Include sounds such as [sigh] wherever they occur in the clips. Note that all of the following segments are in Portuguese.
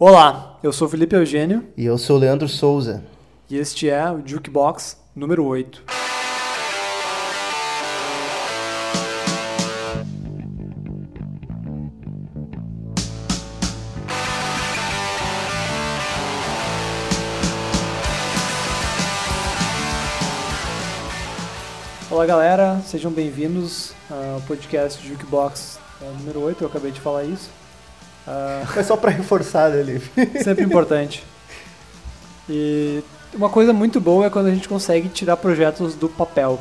Olá, eu sou Felipe Eugênio E eu sou Leandro Souza. e este é o Jukebox número 8. Olá galera, sejam bem-vindos ao podcast Jukebox é, número 8, eu acabei de falar isso. Mas só pra reforçar, né, Liv? [laughs] Sempre importante. E uma coisa muito boa é quando a gente consegue tirar projetos do papel.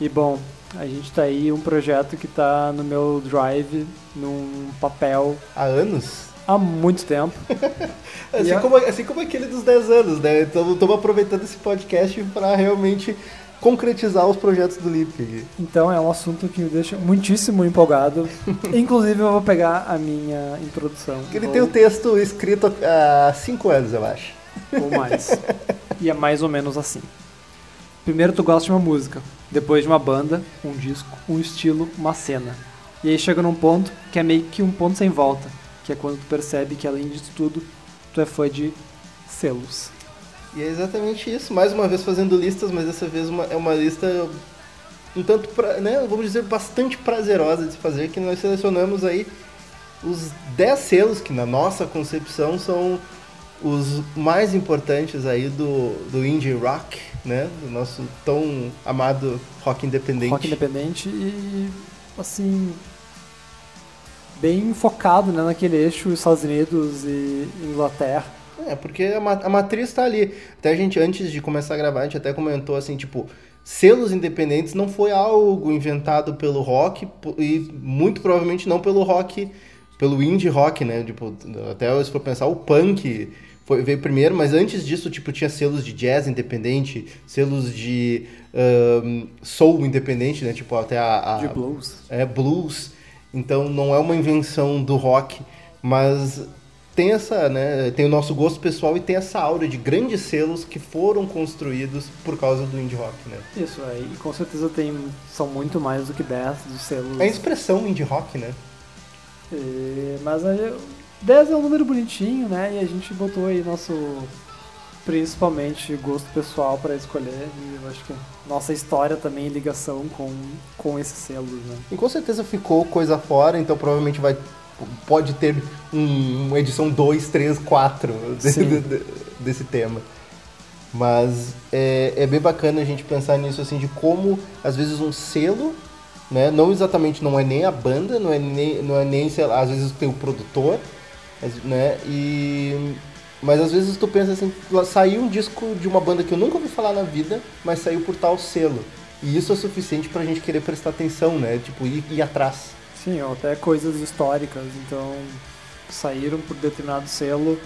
E bom, a gente tá aí um projeto que tá no meu drive, num papel, Há anos? há muito tempo. [laughs] Assim, E como, assim como aquele dos 10 anos, né? Então estamos aproveitando esse podcast pra realmente concretizar os projetos do Lipe. Então é um assunto que me deixa muitíssimo empolgado. [laughs] Inclusive eu vou pegar a minha introdução. Ele Vou- tem o texto escrito há 5 anos, eu acho. ou mais. e é mais ou menos assim. Primeiro tu gosta de uma música, depois de uma banda, um disco, um estilo, uma cena. E aí chega num ponto que é meio que um ponto sem volta, que é quando tu percebe que além disso tudo, tu é fã de selos. E é exatamente isso. Mais uma vez fazendo listas, mas dessa vez uma- é uma lista um tanto, pra, né, vamos dizer, bastante prazerosa de se fazer, que nós selecionamos aí os 10 selos que na nossa concepção são os mais importantes aí do, do indie rock, né, do nosso tão amado rock independente. Rock independente e assim bem focado né, naquele eixo Estados Unidos e Inglaterra. É, porque a, a matriz tá ali. Até a gente, antes de começar a gravar, a gente até comentou assim, tipo, selos independentes não foi algo inventado pelo rock e muito provavelmente não pelo rock, pelo indie rock, né? Tipo, até se for pensar, o punk foi, veio primeiro, mas antes disso, tipo, tinha selos de jazz independente, selos de ahn, soul independente, né? Tipo, até a... a De blues. é blues, então não é uma invenção do rock, mas tem essa, né, tem o nosso gosto pessoal e tem essa aura de grandes selos que foram construídos por causa do indie rock, né? Isso, é, e com certeza tem, são muito mais do que 10 dos selos. É a expressão indie rock, né? E- mas a, 10 é um número bonitinho, né? E a gente botou aí nosso, principalmente, gosto pessoal para escolher. E eu acho que nossa história também em ligação com, com esses selos, né? E com certeza ficou coisa fora, então provavelmente vai pode ter um- uma edição 2, 3, 4 Sim. de- de- desse tema. Mas é, é bem bacana a gente pensar nisso assim de como às vezes um selo, né, não exatamente não é nem a banda, não é nem não é nem sei lá, às vezes tem o produtor, né, e mas às vezes tu pensa assim, saiu um disco de uma banda que eu nunca ouvi falar na vida, mas saiu por tal selo. E isso é suficiente pra gente querer prestar atenção, né? Tipo, ir, ir atrás. Sim, ou até coisas históricas. Então, saíram por determinado selo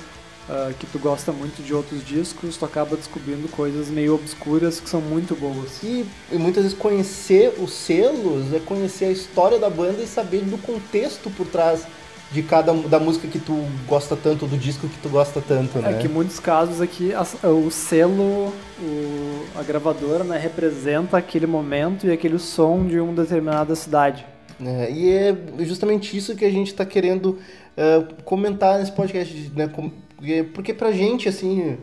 ah, que tu gosta muito de outros discos, tu acaba descobrindo coisas meio obscuras que são muito boas. E, e muitas vezes conhecer os selos é conhecer a história da banda e saber do contexto por trás de cada da música que tu gosta tanto, do disco que tu gosta tanto, né? É que em muitos casos aqui as- o selo, o- a gravadora, né, representa aquele momento e aquele som de uma determinada cidade. É, e é justamente isso que a gente está querendo é, comentar nesse podcast, né? Porque- pra gente, assim,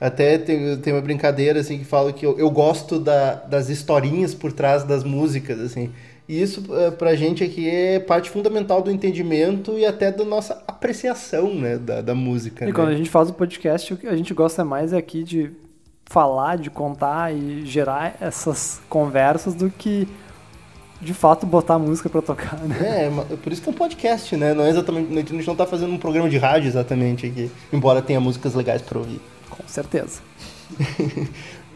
até tem, tem uma brincadeira assim que fala que eu, eu gosto da- das historinhas por trás das músicas, assim. E isso é, pra gente aqui é parte fundamental do entendimento e até da nossa apreciação, né, da, da música. E né? quando a gente faz o podcast, o que a gente gosta mais é aqui de falar, de contar e gerar essas conversas do que de fato botar a música pra tocar, né? É, ma- por isso que é um podcast, né? Não é exatamente, a gente não tá fazendo um programa de rádio exatamente aqui, embora tenha músicas legais para ouvir. Com certeza. [laughs]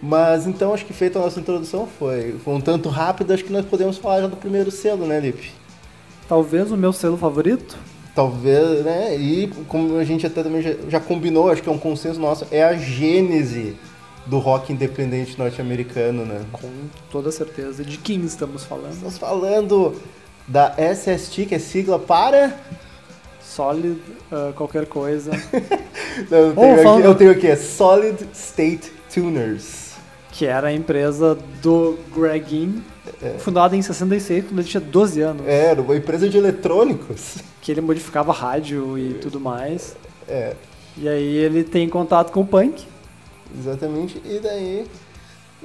Mas então acho que feita a nossa introdução foi, foi um tanto rápido, acho que nós podemos falar já do primeiro selo, né, Lipe? Talvez o meu selo favorito, Talvez, né? E como a gente até também já, já combinou, acho que é um consenso nosso, é a gênese do rock independente norte-americano, né? com toda certeza, de quem estamos falando. Estamos falando da SST, que é sigla para. Solid, ah, qualquer coisa. [laughs] Não, eu, tenho aqui, falando- eu tenho aqui, é Solid State Tuners. que era a empresa do Greg Ginn, fundada em 66, quando ele tinha 12 anos. Era uma empresa de eletrônicos. Que ele modificava rádio e tudo mais. É. E aí ele tem contato com o punk. Exatamente. E daí.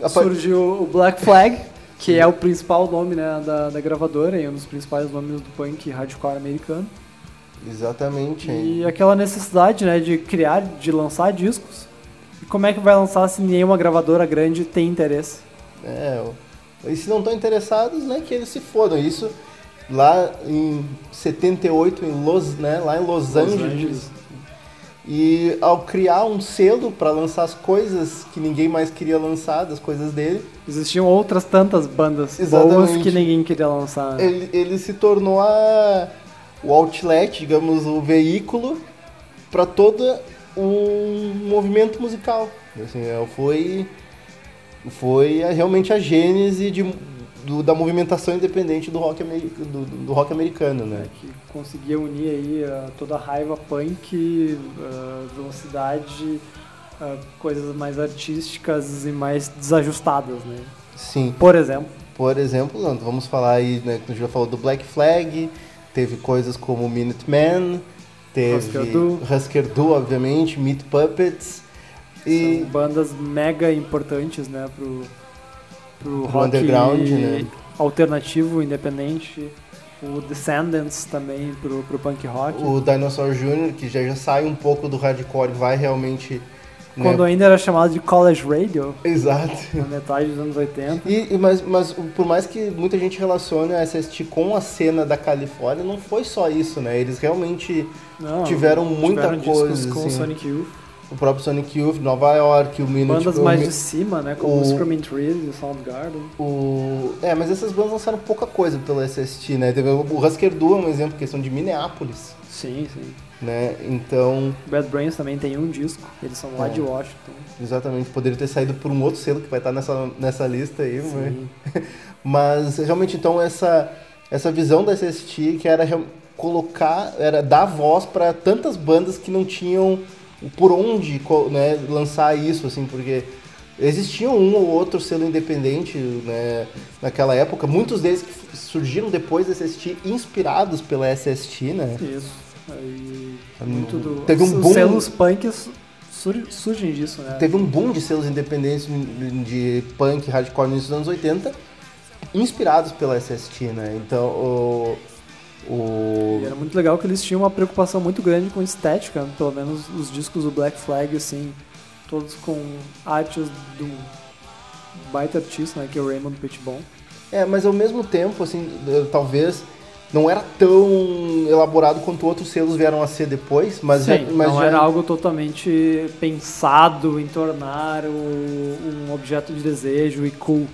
Surgiu o Black Flag, que é o principal nome né, da, da gravadora e um dos principais nomes do punk hardcore americano. Exatamente. E aquela necessidade né, de criar, de lançar discos. E como é que vai lançar se nenhuma gravadora grande tem interesse? É, e se não estão interessados, né, que eles se fodam. Isso lá em 78, em Los, né, lá em Los, Los Angeles. Angeles. E ao criar um selo para lançar as coisas que ninguém mais queria lançar, das coisas dele. Existiam outras tantas bandas Exatamente. boas que ninguém queria lançar. Ele, ele se tornou a, o outlet, digamos, o veículo para todo um movimento musical. Assim, é, foi foi realmente a gênese de, do, da movimentação independente do rock, do, do rock americano, né? É, que conseguia unir aí uh, toda a raiva punk, uh, velocidade, uh, coisas mais artísticas e mais desajustadas, né? Sim. Por exemplo. Por exemplo, vamos falar aí, né, a gente já falou do Black Flag, teve coisas como Minuteman, teve Husker Du, Husker Du obviamente, Meat Puppets, e São bandas mega importantes, né, pro, pro, pro rock underground, né? alternativo, independente. O Descendants também pro, pro punk rock. O Dinosaur Jr., que já, já sai um pouco do hardcore e vai realmente quando né? ainda era chamado de College Radio. Exato. Na metade dos anos 80. E, e, mas, mas por mais que muita gente relacione a SST com a cena da Califórnia, não foi só isso, né? Eles realmente não, tiveram muita tiveram coisa. com assim. Sonic Youth o próprio Sonic Youth, Nova York, o Minute... Bandas mais de cima, né? Como o, o Screaming Trees e o Soundgarden. O... É, mas essas bandas lançaram pouca coisa pelo SST, né? Teve o Husker Du é um exemplo, que são de Minneapolis. Sim, sim. Né? Então... Bad Brains também tem um disco, eles são lá é. de Washington. Exatamente, poderia ter saído por um outro selo que vai estar nessa, nessa lista aí, mas... [laughs] mas realmente, então, essa, essa visão da SST que era colocar, era dar voz para tantas bandas que não tinham por onde né, lançar isso, assim, porque existiam um ou outro selo independente né, naquela época, muitos deles que surgiram depois da SST, inspirados pela SST, né? Isso. Aí, muito do... Teve um boom... Os selos punks surgem disso, né? Teve um boom de selos independentes de punk, hardcore nos anos 80, inspirados pela SST, né? Então, o o... E era muito legal que eles tinham uma preocupação muito grande com estética, pelo menos os discos do Black Flag, assim, todos com artes do baita artista, né, que é o Raymond Pitbon. É, mas ao mesmo tempo, assim, talvez não era tão elaborado quanto outros selos vieram a ser depois, mas, Sim, já, mas não já... era algo totalmente pensado em tornar o, um objeto de desejo e cool.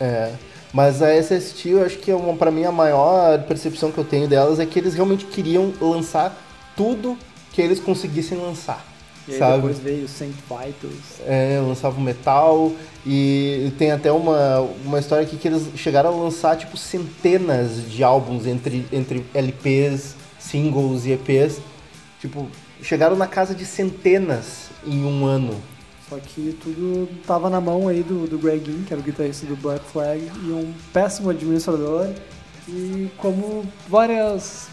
É. Mas a SST, eu acho que é para mim a maior percepção que eu tenho delas é que eles realmente queriam lançar tudo que eles conseguissem lançar. E aí sabe? depois veio Saint Vitals. É, lançavam metal e tem até uma, uma história aqui que eles chegaram a lançar tipo centenas de álbuns entre, entre LPs, singles e EPs. Tipo, chegaram na casa de centenas em um ano. Só que tudo tava na mão aí do, do Greg Ginn, que era o guitarrista do Black Flag, e um péssimo administrador. E como várias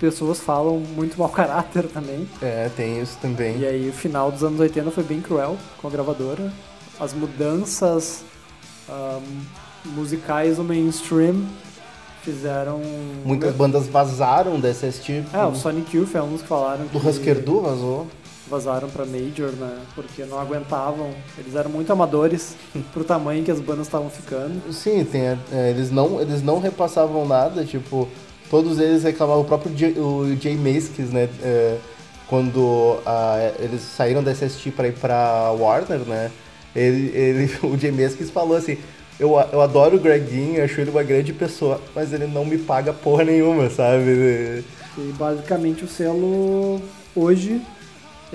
pessoas falam, muito mau [laughs] caráter também. É, tem isso também. E aí o final dos anos 80 foi bem cruel com a gravadora. As mudanças um, musicais no mainstream fizeram. Muitas bandas vazaram dessa tipo. É, o Sonic Youth é um dos que falaram. Do que... Husker Du vazou vazaram para Major, né? Porque não aguentavam. Eles eram muito amadores [laughs] pro tamanho que as bandas estavam ficando. Sim, tem, é, eles, não, eles não repassavam nada, tipo, todos eles reclamavam, o próprio Jay, o Jay Maskis, né? É, quando a, eles saíram da SST para ir pra Warner, né? Ele, ele, [laughs] o Jay Maskis falou assim, eu, eu adoro o Greg acho ele uma grande pessoa, mas ele não me paga porra nenhuma, sabe? E basicamente o selo hoje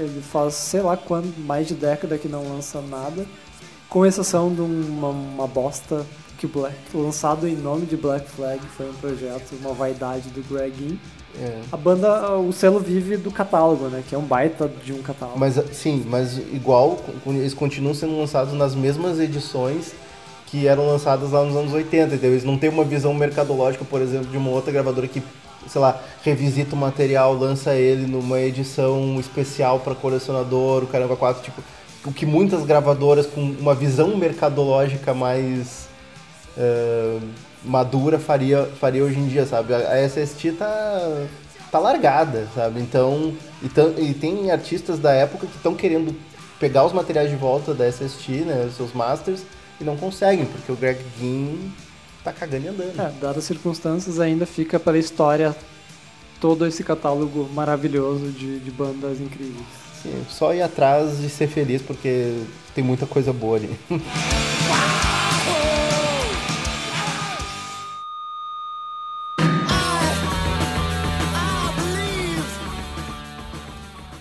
ele faz, sei lá quando, mais de década que não lança nada. Com exceção de uma, uma bosta que Black, lançado em nome de Black Flag, foi um projeto, uma vaidade do Greg é. A banda, o selo vive do catálogo, né? Que é um baita de um catálogo. Mas sim, mas igual, eles continuam sendo lançados nas mesmas edições que eram lançadas lá nos anos 80, entendeu? Eles não têm uma visão mercadológica, por exemplo, de uma outra gravadora que sei lá, revisita o material, lança ele numa edição especial para colecionador, o caramba 4, tipo, o que muitas gravadoras com uma visão mercadológica mais uh, madura faria, faria hoje em dia, sabe? A SST tá, tá largada, sabe? Então, e, e tem artistas da época que estão querendo pegar os materiais de volta da SST, né, seus masters, e não conseguem, porque o Greg Ginn tá cagando e andando. É, dadas as circunstâncias, ainda fica para a história todo esse catálogo maravilhoso de, de bandas incríveis. Sim, só ir atrás e ser feliz, porque tem muita coisa boa ali.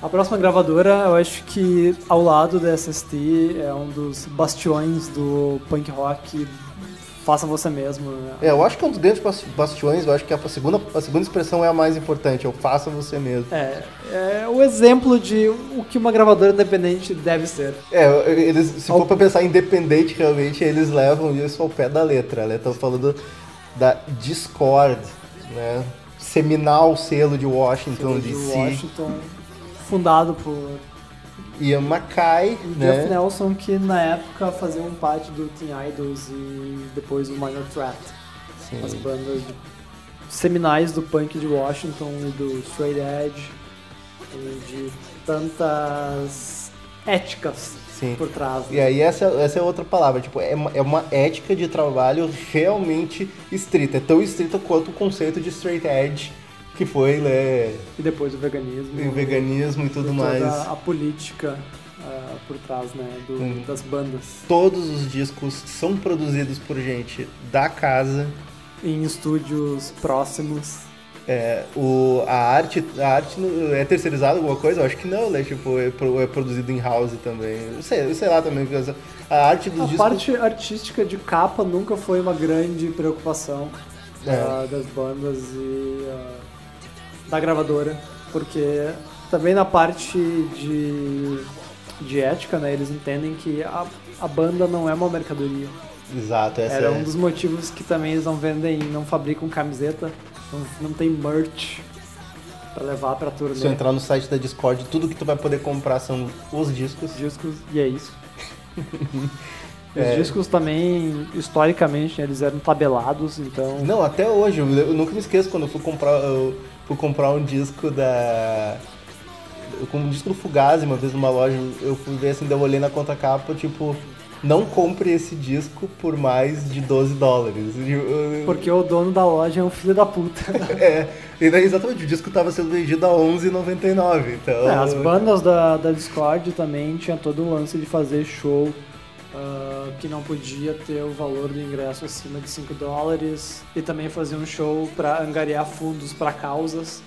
A próxima gravadora, eu acho que ao lado da SST é um dos bastiões do punk rock faça você mesmo. Né? É, eu acho que é um dos grandes bastiões, eu acho que a segunda, a segunda expressão é a mais importante, é o faça você mesmo. É, é o exemplo de o que uma gravadora independente deve ser. É, eles, se ao... for pra pensar independente, realmente, eles levam isso ao pé da letra, né? Estão falando da Discord, né? Seminal selo de Washington, D.C. Washington fundado por Ian Mackay, e né? Jeff Nelson, que na época fazia um parte do Teen Idols e depois o Minor Threat. Sim. As bandas seminais do punk de Washington e do Straight Edge e de tantas éticas Sim. por trás. Né? E aí essa, essa é outra palavra, tipo, é uma, é uma ética de trabalho realmente estrita, é tão estrita quanto o conceito de straight edge que foi, né? E depois o veganismo. E o veganismo e tudo e mais. a política uh, por trás, né? Do, hum. Das bandas. Todos os discos são produzidos por gente da casa. Em estúdios próximos. É, o, a arte, a arte é terceirizada alguma coisa? Eu acho que não, né? Tipo, é, é produzido em house também. Sei, sei lá também, a arte dos a discos... A parte artística de capa nunca foi uma grande preocupação é. uh, das bandas e... Uh, da gravadora, porque também na parte de, de ética, né, eles entendem que a, a banda não é uma mercadoria. Exato, essa Era é... um dos motivos que também eles não vendem, não fabricam camiseta, não, não tem merch para levar pra turnê. Se eu entrar no site da Discord, tudo que tu vai poder comprar são os discos. Discos, e é isso. [laughs] Os é. discos também, historicamente, eles eram tabelados, então... Não, até hoje, eu, eu nunca me esqueço quando eu fui comprar, eu fui comprar um disco da... Com um disco do Fugazi, uma vez numa loja, eu fui ver assim, eu olhei na contracapa, tipo, não compre esse disco por mais de 12 dólares. Porque o dono da loja é um filho da puta. [laughs] é, e daí exatamente, o disco estava sendo vendido a 11,99, então... É, as bandas da, da Discord também tinha todo o lance de fazer show Uh, que não podia ter o valor do ingresso acima de 5 dólares e também fazer um show para angariar fundos para causas.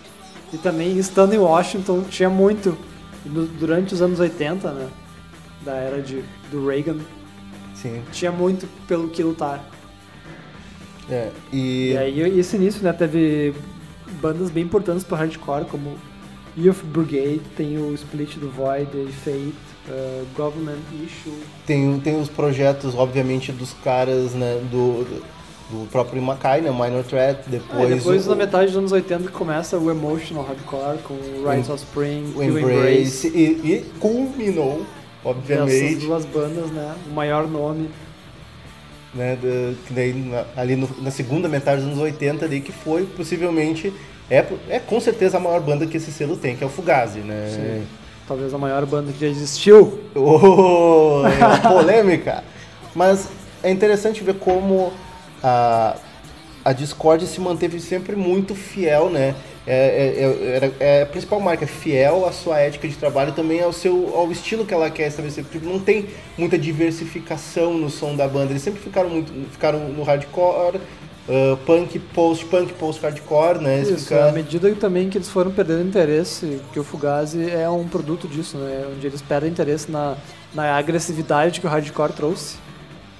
E também, estando em Washington, tinha muito, durante os anos 80, né, da era de, do Reagan, Sim. tinha muito pelo que lutar. É, e... e aí, esse início, né, teve bandas bem importantes para hardcore, como Youth Brigade, tem o Split do Void e Fate, uh, Government Issue. Tem, tem os projetos, obviamente, dos caras, né, do, do próprio Mackay, né, Minor Threat, depois... É, depois, o, na metade dos anos 80, começa o Emotional Hardcore, com Rise of Spring, o Embrace, Embrace. E, e culminou, obviamente... Essas duas bandas, né, o maior nome né, que daí, ali no, na segunda metade dos anos 80 ali, que foi possivelmente é, é com certeza a maior banda que esse selo tem, que é o Fugazi, né? Sim. Talvez a maior banda que já existiu. [laughs] Oh, é polêmica! Mas é interessante ver como a, a Discord se manteve sempre muito fiel, né? É, é, é, é, a principal marca, fiel à sua ética de trabalho também ao seu ao estilo que ela quer estabelecer. Tipo, não tem muita diversificação no som da banda. Eles sempre ficaram muito ficaram no hardcore, uh, punk, post-punk, post-hardcore, né? Isso, fica... à medida também que eles foram perdendo interesse, que o Fugazi é um produto disso, né? Onde eles perdem interesse na, na agressividade que o hardcore trouxe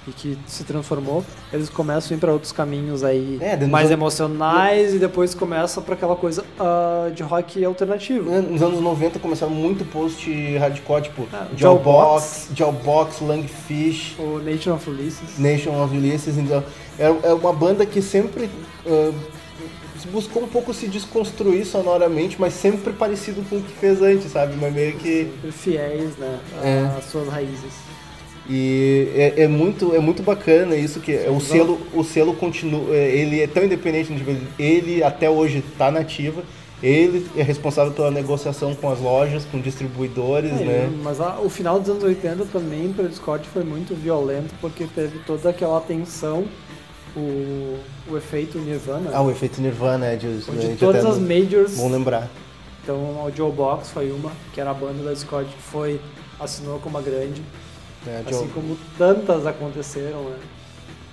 e que se transformou, eles começam a ir para outros caminhos aí é, mais emocionais e depois começa para aquela coisa uh, de rock alternativo. É, nos anos 90 começaram muito post-hardcore, tipo é, Jawbox, Jawbox, Langfish, o Nation of Ulysses. Nation of Ulysses, então é, é uma banda que sempre uh, buscou um pouco se desconstruir sonoramente, mas sempre parecido com o que fez antes, sabe? Mas meio que. Sempre fiéis, né? É. Às suas raízes. E é, é muito, é muito bacana isso que o selo, o selo continua, é, ele é tão independente, ele até hoje está nativa. Ele é responsável pela negociação com as lojas, com distribuidores, É, né? Mas a- o final dos anos 80 também para o Discord foi muito violento porque teve toda aquela tensão, o, o efeito Nirvana. Ah, o efeito Nirvana é de, gente todas as majors. Bom lembrar. Então a Joe Box foi uma, que era a banda da Discord que foi, assinou como a grande. Né? Assim Joe- como tantas aconteceram, né?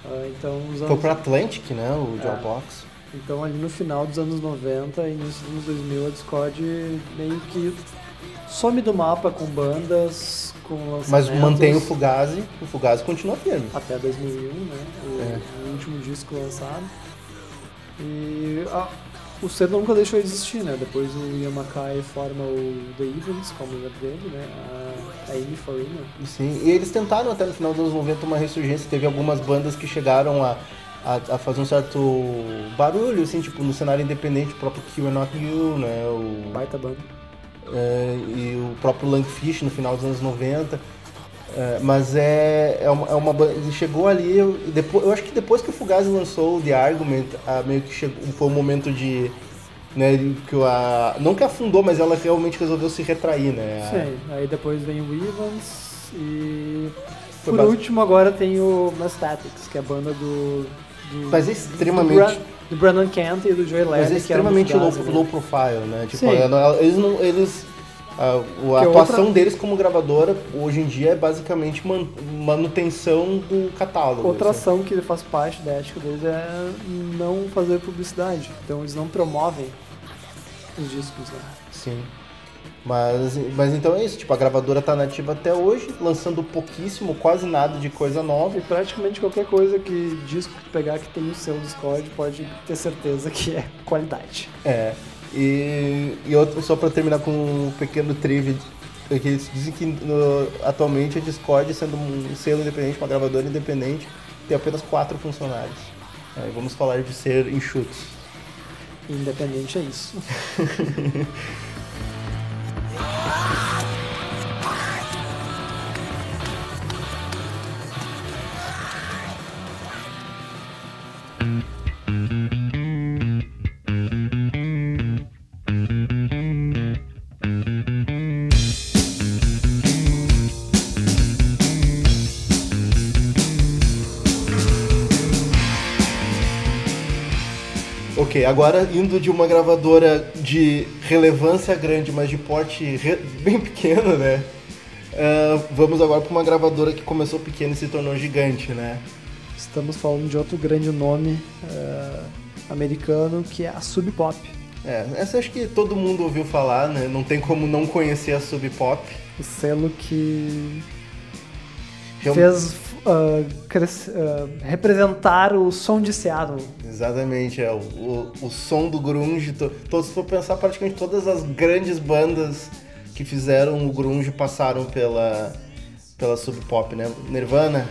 Ah, então os Foi anos, pro Atlantic, né? O Joe É. Box. então ali no final dos anos 90 e início dos anos 2000 a Discord meio que some do mapa com bandas, com lançamentos. Mas mantém o Fugazi, o Fugazi continua firme. até 2001, né? O, É. o último disco lançado. E a- o selo nunca deixou de existir, né? Depois o Yamakai forma o The Events como líder dele, né? A, a Amy Farina. Sim, e eles tentaram até no final dos anos 90 uma ressurgência. Teve algumas bandas que chegaram a, a, a fazer um certo barulho, assim, tipo, no cenário independente, o próprio Kill and Not You, né? O, Baita banda. é, e o próprio Langfish no final dos anos 90. É, mas é, é uma, é uma banda. ele Chegou ali. Eu, depois, eu acho que depois que o Fugazi lançou o The Argument, a, meio que chegou, foi um momento de. Né, que a, não que afundou, mas ela realmente resolveu se retrair, né? A- Sim, aí depois vem o Evans e. Foi Por base- último, agora tem o Mastatics, que é a banda do. do Mas é do, extremamente. Do Brandon Kent e do Joey Mas Levy, é que eram do extremamente low, low profile, né? Tipo, Sim. ela- eles não. Eles, a, Que atuação outra- deles como gravadora hoje em dia é basicamente man- manutenção do catálogo. Outra assim. ação que faz parte da ética deles é não fazer publicidade. Então eles não promovem os discos, né? Sim. Mas, mas então é isso, tipo, a gravadora tá nativa até hoje, lançando pouquíssimo, quase nada de coisa nova. E praticamente qualquer coisa que disco que pegar que tem o seu Discord pode ter certeza que é qualidade. É. E, e outro, só pra terminar com um pequeno trivia, é que eles dizem que no- atualmente a Discord, sendo um selo independente, uma gravadora independente, tem apenas quatro funcionários. É, vamos falar de ser enxutos. Independente é isso. [laughs] Ok, agora indo de uma gravadora de relevância grande, mas de porte re- bem pequeno, né? Ah, vamos agora para uma gravadora que começou pequena e se tornou gigante, né? Estamos falando de outro grande nome eh, americano que é a Sub Pop. É, essa acho que todo mundo ouviu falar, né? Não tem como não conhecer a Sub Pop. O selo que Real- fez ah, cres- ah, representar o som de Seattle. Exatamente, é o, o, o som do grunge. To, to, se for pensar, praticamente todas as grandes bandas que fizeram o grunge passaram pela, pela Sub Pop, né? Nirvana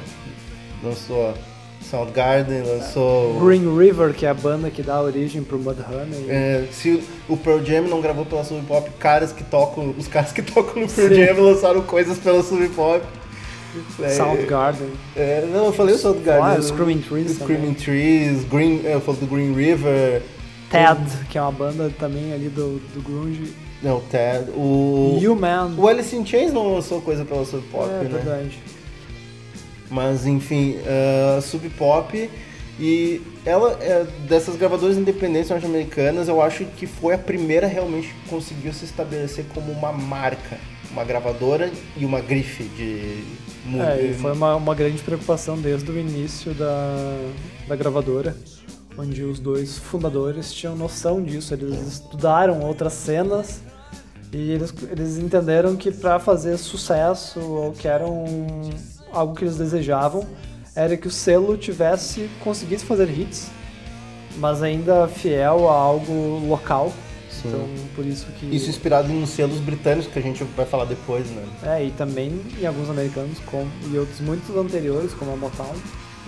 lançou Soundgarden, lançou... Green River, que é a banda que dá origem pro Mudhoney. É, se o Pearl Jam não gravou pela Sub Pop, caras que tocam, os caras que tocam no Pearl Sim. Jam lançaram coisas pela Sub Pop. É, Soundgarden. É, não, eu falei o Soundgarden. Ah, o Screaming Trees Screaming Trees, Green, eu falei do Green River. Ted, que é uma banda também ali do, do grunge. Não, Ted. O, You Man. o Alice in Chains não lançou coisa pela Sub Pop, é né? verdade. Mas enfim, uh, Sub Pop. E ela, é, dessas gravadoras independentes norte-americanas, eu acho que foi a primeira realmente que conseguiu se estabelecer como uma marca. Uma gravadora e uma grife de É, e foi uma, uma grande preocupação desde o início da, da gravadora, onde os dois fundadores tinham noção disso. Eles estudaram outras cenas e eles, eles entenderam que para fazer sucesso, ou que era um, algo que eles desejavam, era que o selo tivesse conseguisse fazer hits, mas ainda fiel a algo local. Sim. Então, por isso que. Isso inspirado em selos britânicos que a gente vai falar depois, né? É, e também em alguns americanos como, e outros muitos anteriores, como a Motown.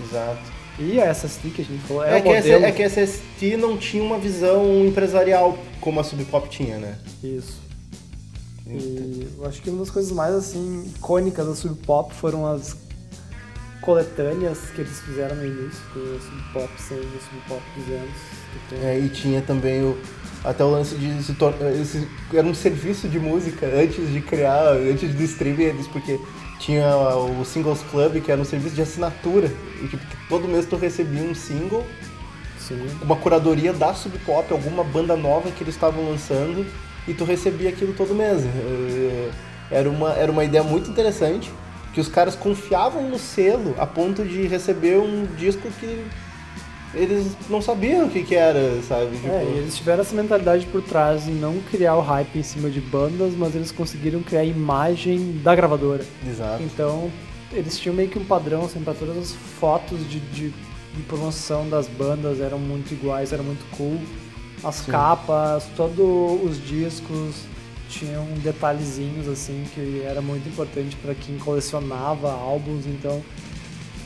Exato. E a SST que a gente falou é, É, que, modelo... é que a SST não tinha uma visão empresarial como a Sub Pop tinha, né? Isso. E eu acho que uma das coisas mais assim icônicas da Sub Pop foram as coletâneas que eles fizeram no início, com o Sub Pop 100 e Sub Pop 200. que tem- É, e tinha também o, até o lance de se tornar. esse- Era um serviço de música antes de criar, antes do streaming eles, porque tinha o Singles Club, que era um serviço de assinatura. E tipo, todo mês tu recebia um single, Sim. uma curadoria da Sub Pop, alguma banda nova que eles estavam lançando, e tu recebia aquilo todo mês. Eh, Era uma, era uma ideia muito interessante, que os caras confiavam no selo a ponto de receber um disco que eles não sabiam o que, que era, sabe? Tipo, É, eles tiveram essa mentalidade por trás de não criar o hype em cima de bandas, mas eles conseguiram criar a imagem da gravadora. Exato. Então, eles tinham meio que um padrão, assim, pra todas as fotos de, de, de promoção das bandas eram muito iguais, era muito cool. As Sim. capas, todos os discos tinham detalhezinhos, assim, que era muito importante pra quem colecionava álbuns, então...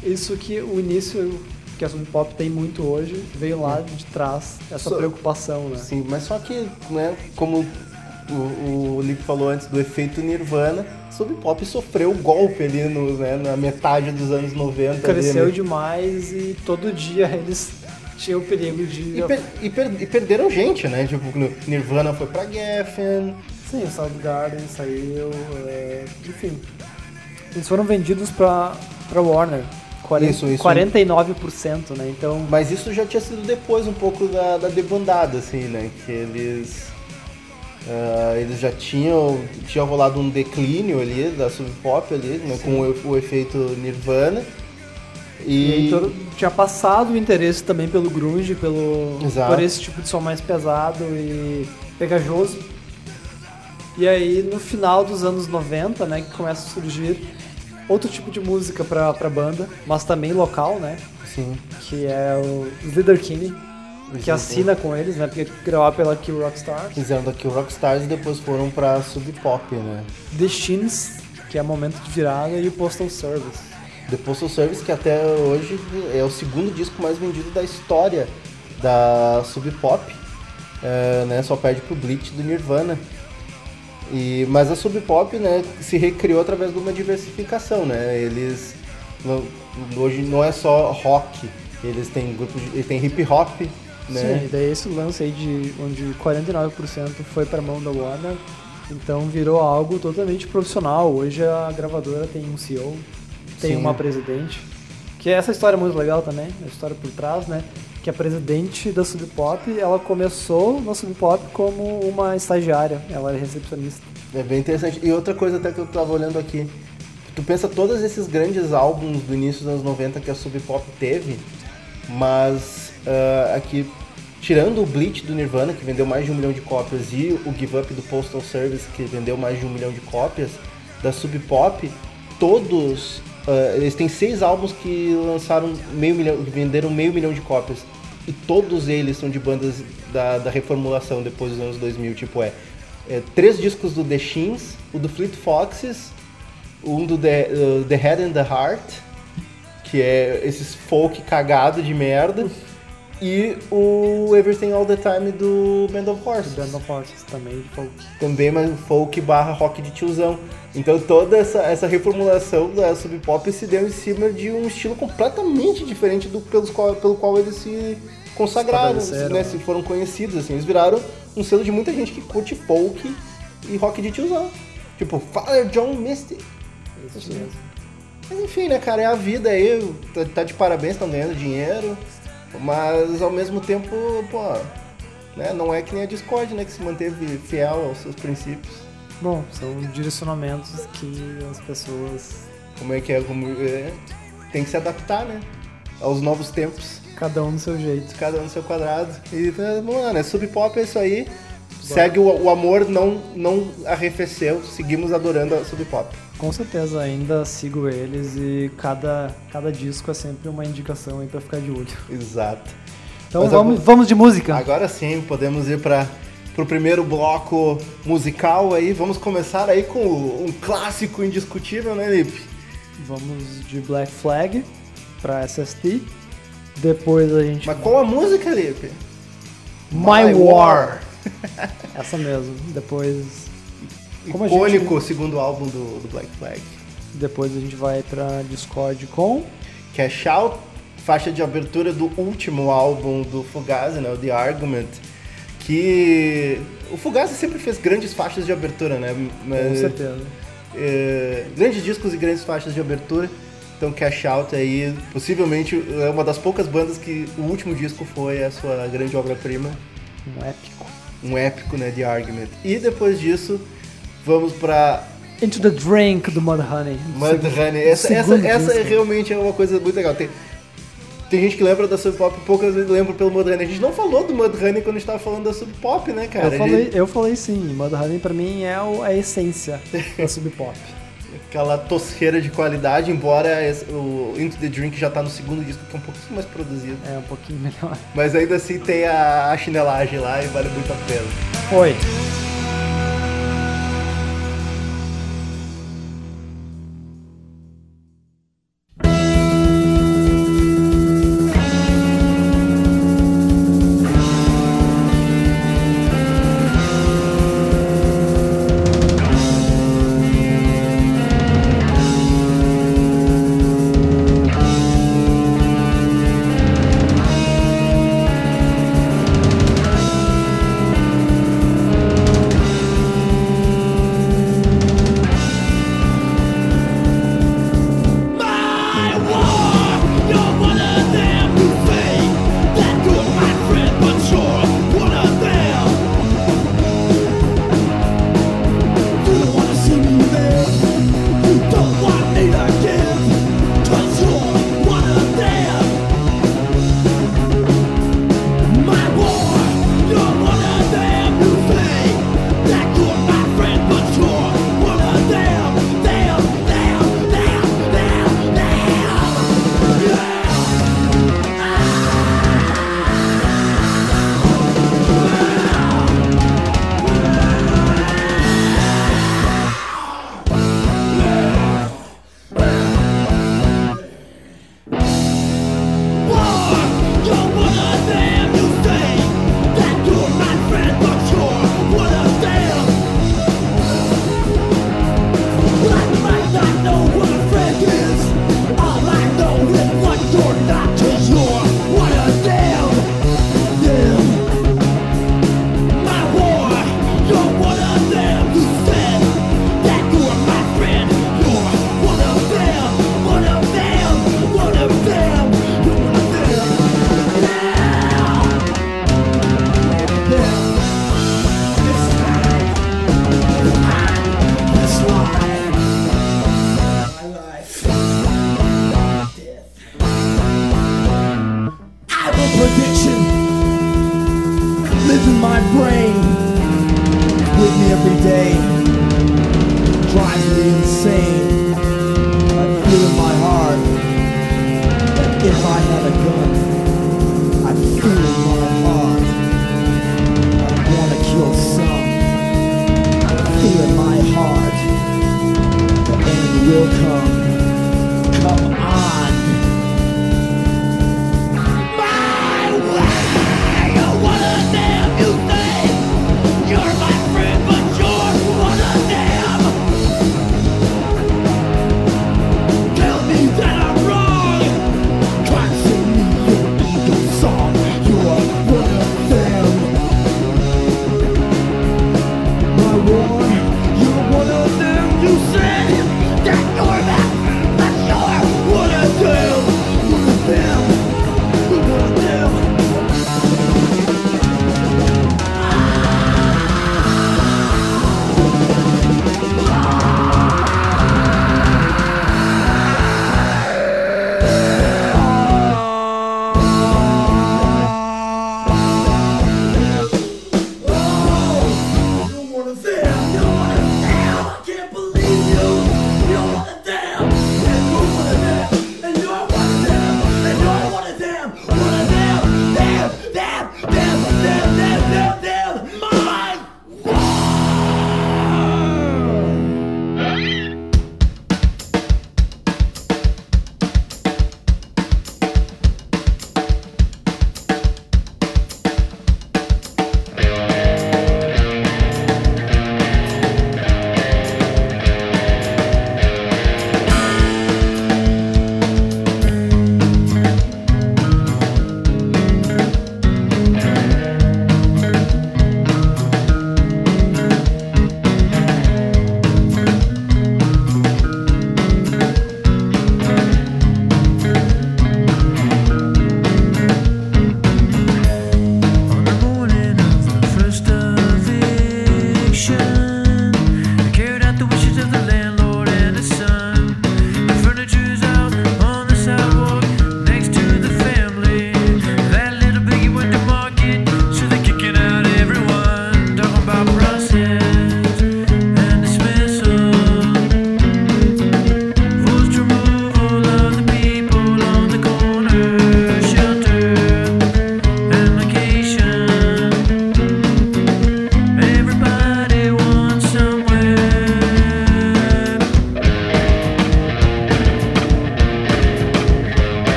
Isso que o início que a Sub Pop tem muito hoje veio lá de trás, essa Só- preocupação, né? Sim, mas só que, né, como o, o Lipe falou antes do efeito Nirvana, Sub Pop sofreu golpe ali no, né, na metade dos anos 90. Cresceu ali, né? demais e todo dia [laughs] eles tinham o perigo de... E, per- e per- e perderam gente, né? Tipo, Nirvana foi pra Geffen. Sim, o Soundgarden saiu, é, enfim. Eles foram vendidos pra, pra Warner. 40, Isso, isso. 49%, né? Então, Mas isso já tinha sido depois um pouco da, da debandada, assim, né? Que eles. ah, eles já tinham. Tinha rolado um declínio ali da Sub Pop ali, né? Com o, o efeito Nirvana. e E. tinha passado o interesse também pelo grunge, pelo, Exato. por esse tipo de som mais pesado e pegajoso. E aí, no final dos anos 90, né, que começa a surgir outro tipo de música pra, pra banda, mas também local, né? Sim. Que é o Leader que assina com eles, né? Porque gravar pela Kill Rockstars. Fizeram daqui o Rockstars e depois foram pra Sub Pop, né? The Shins, que é momento de virada, e o Postal Service. The Postal Service, que até hoje é o segundo disco mais vendido da história da Sub Pop, é, né? Só perde pro Bleach do Nirvana. E, mas a Sub Pop, né, se recriou através de uma diversificação, né? Eles não- hoje não é só rock, eles têm grupo, de, eles têm hip hop, né? Sim, e daí esse lance aí de onde 49% foi pra mão da Warner, então virou algo totalmente profissional. Hoje a gravadora tem um CEO, tem Sim. uma presidente, que essa história é muito legal também, a história por trás, né? Que a presidente da Sub Pop, ela começou na Sub Pop como uma estagiária, ela era recepcionista. É bem interessante. E outra coisa até que eu tava olhando aqui. Tu pensa todos esses grandes álbuns do início dos anos 90 que a Sub Pop teve, mas ah, aqui, tirando o Bleach do Nirvana, que vendeu mais de um milhão de cópias, e o Give Up do Postal Service, que vendeu mais de um milhão de cópias, da Sub Pop, todos. Ah, eles têm seis álbuns que lançaram meio milhão, que venderam meio milhão de cópias. E todos eles são de bandas da, da reformulação depois dos anos 2000. Tipo, é, é três discos do The Shins, o do Fleet Foxes, um do The, uh, The Head and the Heart, que é esses folk cagado de merda, e o Everything All the Time do Band of Horses. Band of Horses também, de folk. Também mais folk barra rock de tiozão. Então toda essa, essa reformulação da Sub Pop se deu em cima de um estilo completamente diferente do pelos qual, pelo qual eles se consagraram, né, se foram conhecidos. Assim. Eles viraram um selo de muita gente que curte folk e rock de tiozão. Tipo, Father John Misty. Isso mesmo. Mas enfim, né, cara, é a vida aí, tá, tá de parabéns, estão ganhando dinheiro, mas ao mesmo tempo, pô, né, não é que nem a Discord, né, que se manteve fiel aos seus princípios. Bom, são direcionamentos que as pessoas, Como é que é, como, é, tem que se adaptar, né, aos novos tempos, cada um do seu jeito. cada um no seu quadrado. E, tá, vamos lá, né, Sub Pop é isso aí, segue o, o amor, não, não arrefeceu, seguimos adorando a Sub Pop. Com certeza, ainda sigo eles e cada, cada disco é sempre uma indicação aí pra ficar de olho. Exato. Então Mas vamos, agora- vamos de música. Agora sim, podemos ir para o primeiro bloco musical aí. Vamos começar aí com um clássico indiscutível, né, Lipe? Vamos de Black Flag pra SST Depois a gente. Mas qual a música, Lipe? My, My War. [laughs] Essa mesmo. Depois. [laughs] Como Icônico gente- segundo álbum do, do Black Flag. Depois a gente vai pra Discord com. Cash Out, faixa de abertura do último álbum do Fugazi, né, o The Argument, que o Fugazi sempre fez grandes faixas de abertura, né? Com certeza. é, grandes discos e grandes faixas de abertura. Então Cash Out aí, possivelmente é uma das poucas bandas que o último disco foi a sua grande obra-prima, Um épico. um épico, né, The Argument. E depois disso, vamos pra Into the Drink do Mudhoney. Mudhoney. Essa, essa, Segundo essa é realmente é uma coisa muito legal. Tem, tem gente que lembra da Sub Pop, poucas vezes lembram pelo Mudhoney. A gente não falou do Mudhoney quando a gente tava falando da Sub Pop, né, cara? eu, A falei, gente- eu falei sim, Mudhoney pra mim é o- a essência da Sub Pop. [laughs] aquela tosqueira de qualidade, embora o Into the Drink já tá no segundo disco, que é um pouquinho mais produzido. É um pouquinho melhor. Mas ainda assim tem a, a chinelagem lá e vale muito a pena. Foi.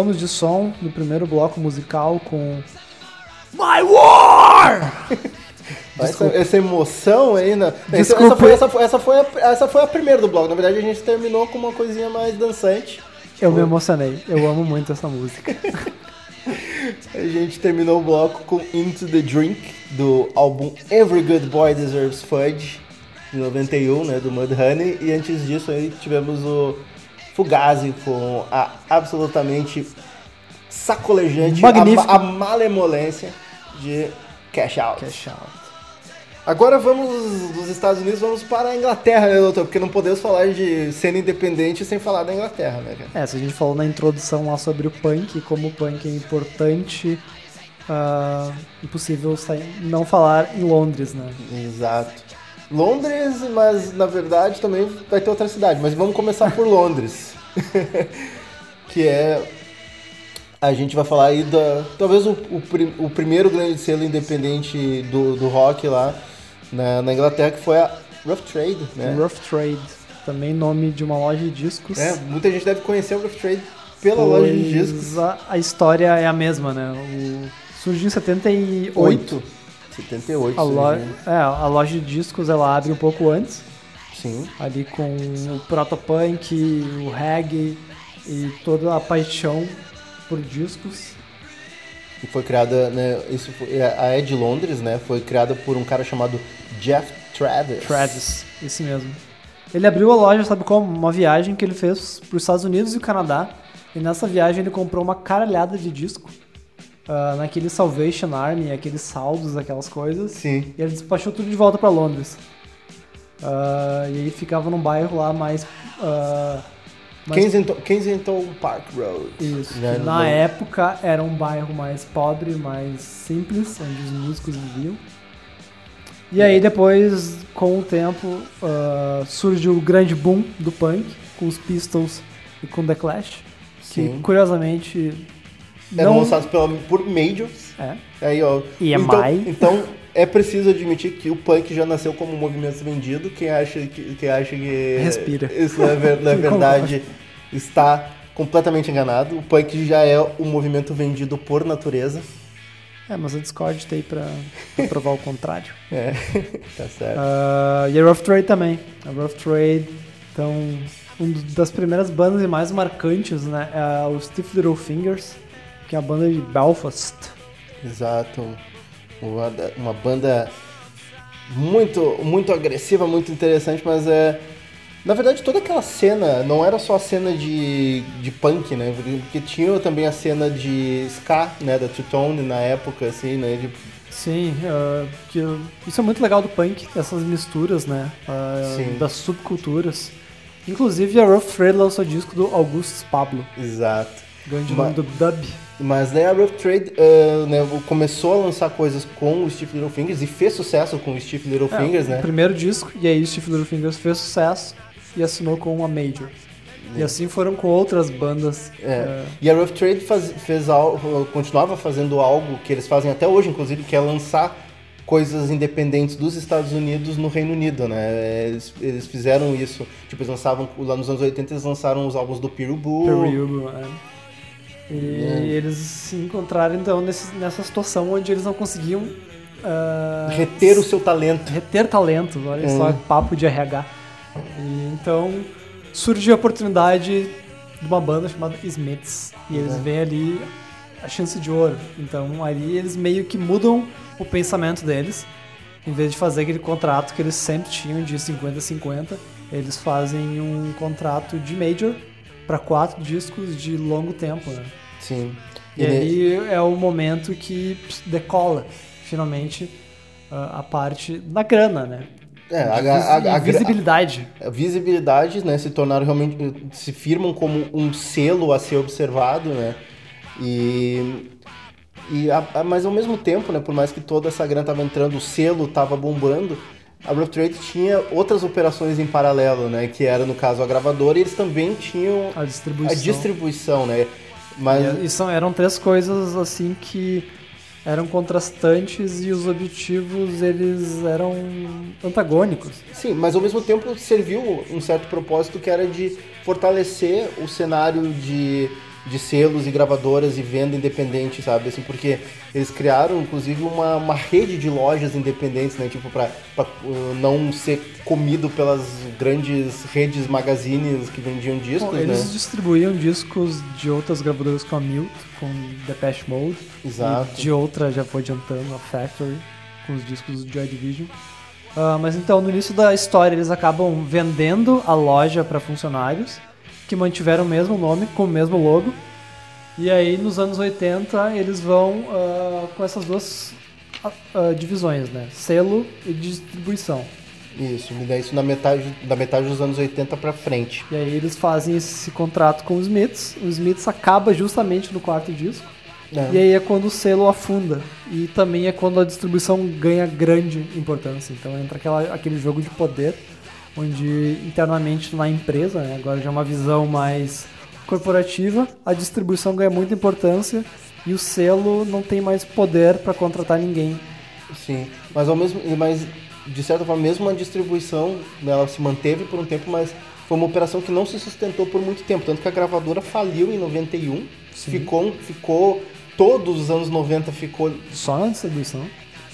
Voltamos de som no primeiro bloco musical com My War! [laughs] Essa, essa emoção aí, né? Essa, Desculpa. essa, foi, essa, foi, essa, foi a, essa foi a primeira do bloco. Na verdade, a gente terminou com uma coisinha mais dançante. Eu me emocionei, eu amo muito essa música. [laughs] A gente terminou o bloco com Into the Drink, do álbum Every Good Boy Deserves Fudge, de 91, né, do Mudhoney. E antes disso aí tivemos o Fugazi com a absolutamente sacolejante, a, a malemolência de Cash Out. Cash out. Agora vamos dos Estados Unidos, vamos para a Inglaterra, né, doutor? Porque não podemos falar de cena independente sem falar da Inglaterra, né, cara? É, se a gente falou na introdução lá sobre o punk, e como o punk é importante, ah, impossível sair, não falar em Londres, né? Exato. Londres, mas na verdade também vai ter outra cidade. Mas vamos começar por Londres. [laughs] que é. A gente vai falar aí da. Talvez o, o, o primeiro grande selo independente do, do rock lá na, na Inglaterra, que foi a Rough Trade, né? Rough Trade, também nome de uma loja de discos. É, muita gente deve conhecer o Rough Trade pela loja de pois discos. A, a história é a mesma, né? O, surgiu em 78. 8. 78. A, se lo, não me engano. é, a loja de discos ela abre um pouco antes, Sim. ali com o protopunk, o reggae e toda a paixão por discos. E foi criada, né? Isso foi, a Ed Londres, né? Foi criada por um cara chamado Jeff Travis. Travis, isso mesmo. Ele abriu a loja, sabe como? Uma viagem que ele fez para os Estados Unidos e o Canadá. E nessa viagem ele comprou uma caralhada de disco. Ah, naquele Salvation Army, aqueles saldos, aquelas coisas. Sim. E ele despachou tudo de volta para Londres. Ah, e aí ficava num bairro lá mais. ah, mais Kensington, Kensington Park Road. Isso. Né, que na época era um bairro mais pobre, mais simples, onde os músicos viviam. E aí depois, com o tempo, ah, surge o grande boom do punk, com os Pistols e com The Clash. Que Sim. curiosamente. Eram não- lançados pela, por Majors. É. Aí, ó. EMI. Então, então, é preciso admitir que o punk já nasceu como um movimento vendido. Quem acha que, quem acha que Respira. isso não é, é [laughs] verdade está completamente enganado. O punk já é um movimento vendido por natureza. É, mas a Discord tem pra, pra provar o contrário. [laughs] É, tá certo. Ah, e a Rough Trade também. A Rough Trade, então, uma das primeiras bandas e mais marcantes, né? É o Stiff Little Fingers, que é a banda de Belfast. Exato. Uma, uma banda muito, muito agressiva, muito interessante, mas é. Na verdade, toda aquela cena não era só a cena de, de punk, né? Porque tinha também a cena de ska, né? Da Two-Tone na época, assim, né? De, Sim, ah, que, isso é muito legal do punk, essas misturas, né? Sim. das subculturas. Inclusive, a Rough Trade lançou o disco do Augustus Pablo, exato. grande Ma- nome do dub. Mas daí a Rough Trade eh, né, começou a lançar coisas com o Steve Little Fingers e fez sucesso com o Steve Little É, Fingers, o né? primeiro disco, e aí Steve Little Fingers fez sucesso e assinou com uma Major. E assim foram com outras bandas. É. eh, E a Rough Trade faz- fez algo, continuava fazendo algo que eles fazem até hoje, inclusive, que é lançar coisas independentes dos Estados Unidos no Reino Unido, né? Eles, eles fizeram isso, tipo, eles lançavam, lá nos anos 80 eles lançaram os álbuns do Pirubu. Período, é. E É. eles se encontraram então nesse- nessa situação onde eles não conseguiam ah, Reter o seu talento. reter talentos, olha Hum. só, papo de RH. E, então surgiu a oportunidade de uma banda chamada Smiths. E eles Uhum. veem ali a chance de ouro. Então ali eles meio que mudam o pensamento deles. Em vez de fazer aquele contrato que eles sempre tinham de 50-50, eles fazem um contrato de major para quatro discos de longo tempo. Né? Sim. E aí é o momento que decola, finalmente, a a parte da grana, né? É, a, a, a- e a- visibilidade. a visibilidade, né, se tornaram realmente, se firmam como um selo a ser observado, né, e, e a- a- mas ao mesmo tempo, né, por mais que toda essa grana tava entrando, o selo tava bombando, a Rough Trade tinha outras operações em paralelo, né, que era no caso a gravadora, e eles também tinham A a distribuição. distribuição, né, mas E, e são, eram três coisas assim que eram contrastantes e os objetivos eles eram antagônicos. Sim, mas ao mesmo tempo serviu um certo propósito que era de fortalecer o cenário de de selos e gravadoras e venda independente, sabe? Assim, porque eles criaram, inclusive, uma, uma rede de lojas independentes, né? Tipo, pra, pra uh, não ser comido pelas grandes redes magazines que vendiam discos, Bom, né? eles distribuíam discos de outras gravadoras com a Milt, com Depeche Mode. Exato. De outra já foi adiantando, a Factory, com os discos do Joy Division. Ah, mas então, no início da história, eles acabam vendendo a loja para funcionários, que mantiveram o mesmo nome, com o mesmo logo. E aí, nos anos 80, eles vão ah, com essas duas ah, divisões, né? Selo e distribuição. Isso, me dá isso na metade, da metade dos anos 80 pra frente. E aí eles fazem esse contrato com os Smiths. O Smiths acaba justamente no quarto disco. né? E aí é quando o selo afunda. E também é quando a distribuição ganha grande importância. Então entra aquela, aquele jogo de poder, onde internamente na empresa, né, agora já é uma visão mais corporativa, a distribuição ganha muita importância e o selo não tem mais poder para contratar ninguém. Sim, mas ao mesmo, mas de certa forma mesmo a distribuição, né, ela se manteve por um tempo, mas foi uma operação que não se sustentou por muito tempo, tanto que a gravadora faliu em 91, Sim. ficou, ficou todos os anos 90 ficou, Só na distribuição.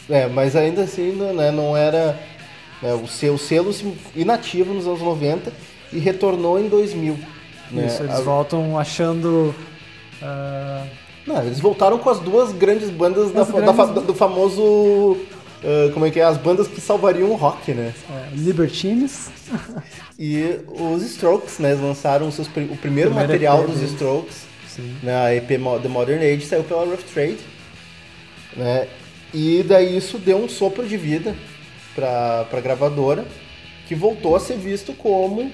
é, mas ainda assim, né, não era né, o seu selo se- inativo nos anos 90 e retornou em 2000. Né? Isso, eles A- voltam achando. ah, Não, eles voltaram com as duas grandes bandas da fa- da grandes- do famoso. ah, como é que é? As bandas que salvariam o rock, né? é, Libertines. [laughs] E os Strokes, né? Eles lançaram seus o primeiro, Primeiro material EP dos deles. Strokes, Sim. né? A EP The Modern Age saiu pela Rough Trade, né? E daí isso deu um sopro de vida pra, pra gravadora, que voltou a ser visto como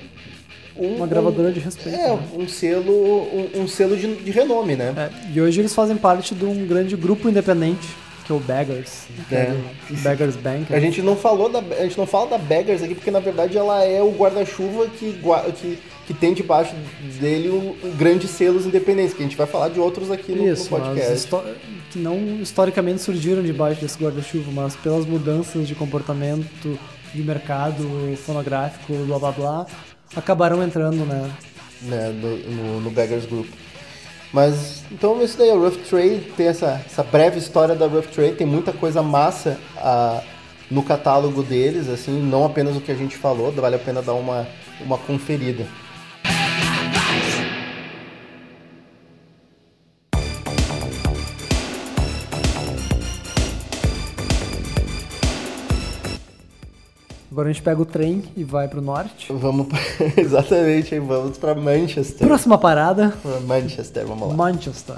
um, Uma gravadora de respeito. É, né? um selo, um, um selo de, de renome, né? É, e hoje eles fazem parte de um grande grupo independente, que é o Beggars. É. o Beggars Bank. A gente não falou da a gente não fala da Beggars aqui porque na verdade ela é o guarda-chuva que, que que tem debaixo dele o, o grandes selos independentes, que a gente vai falar de outros aqui no, no Isso, mas podcast. que não historicamente surgiram debaixo desse guarda-chuva, mas pelas mudanças de comportamento de mercado fonográfico, blá blá blá, acabaram entrando, né? né, no, no, no Beggars Group. Mas, então esse daí o Rough Trade, tem essa, essa breve história da Rough Trade, tem muita coisa massa ah, no catálogo deles, assim, não apenas o que a gente falou, vale a pena dar uma, uma conferida. Agora a gente pega o trem e vai pro norte. Vamos, pra- [laughs] exatamente, vamos para Manchester. Próxima parada, Manchester, vamos lá. Manchester.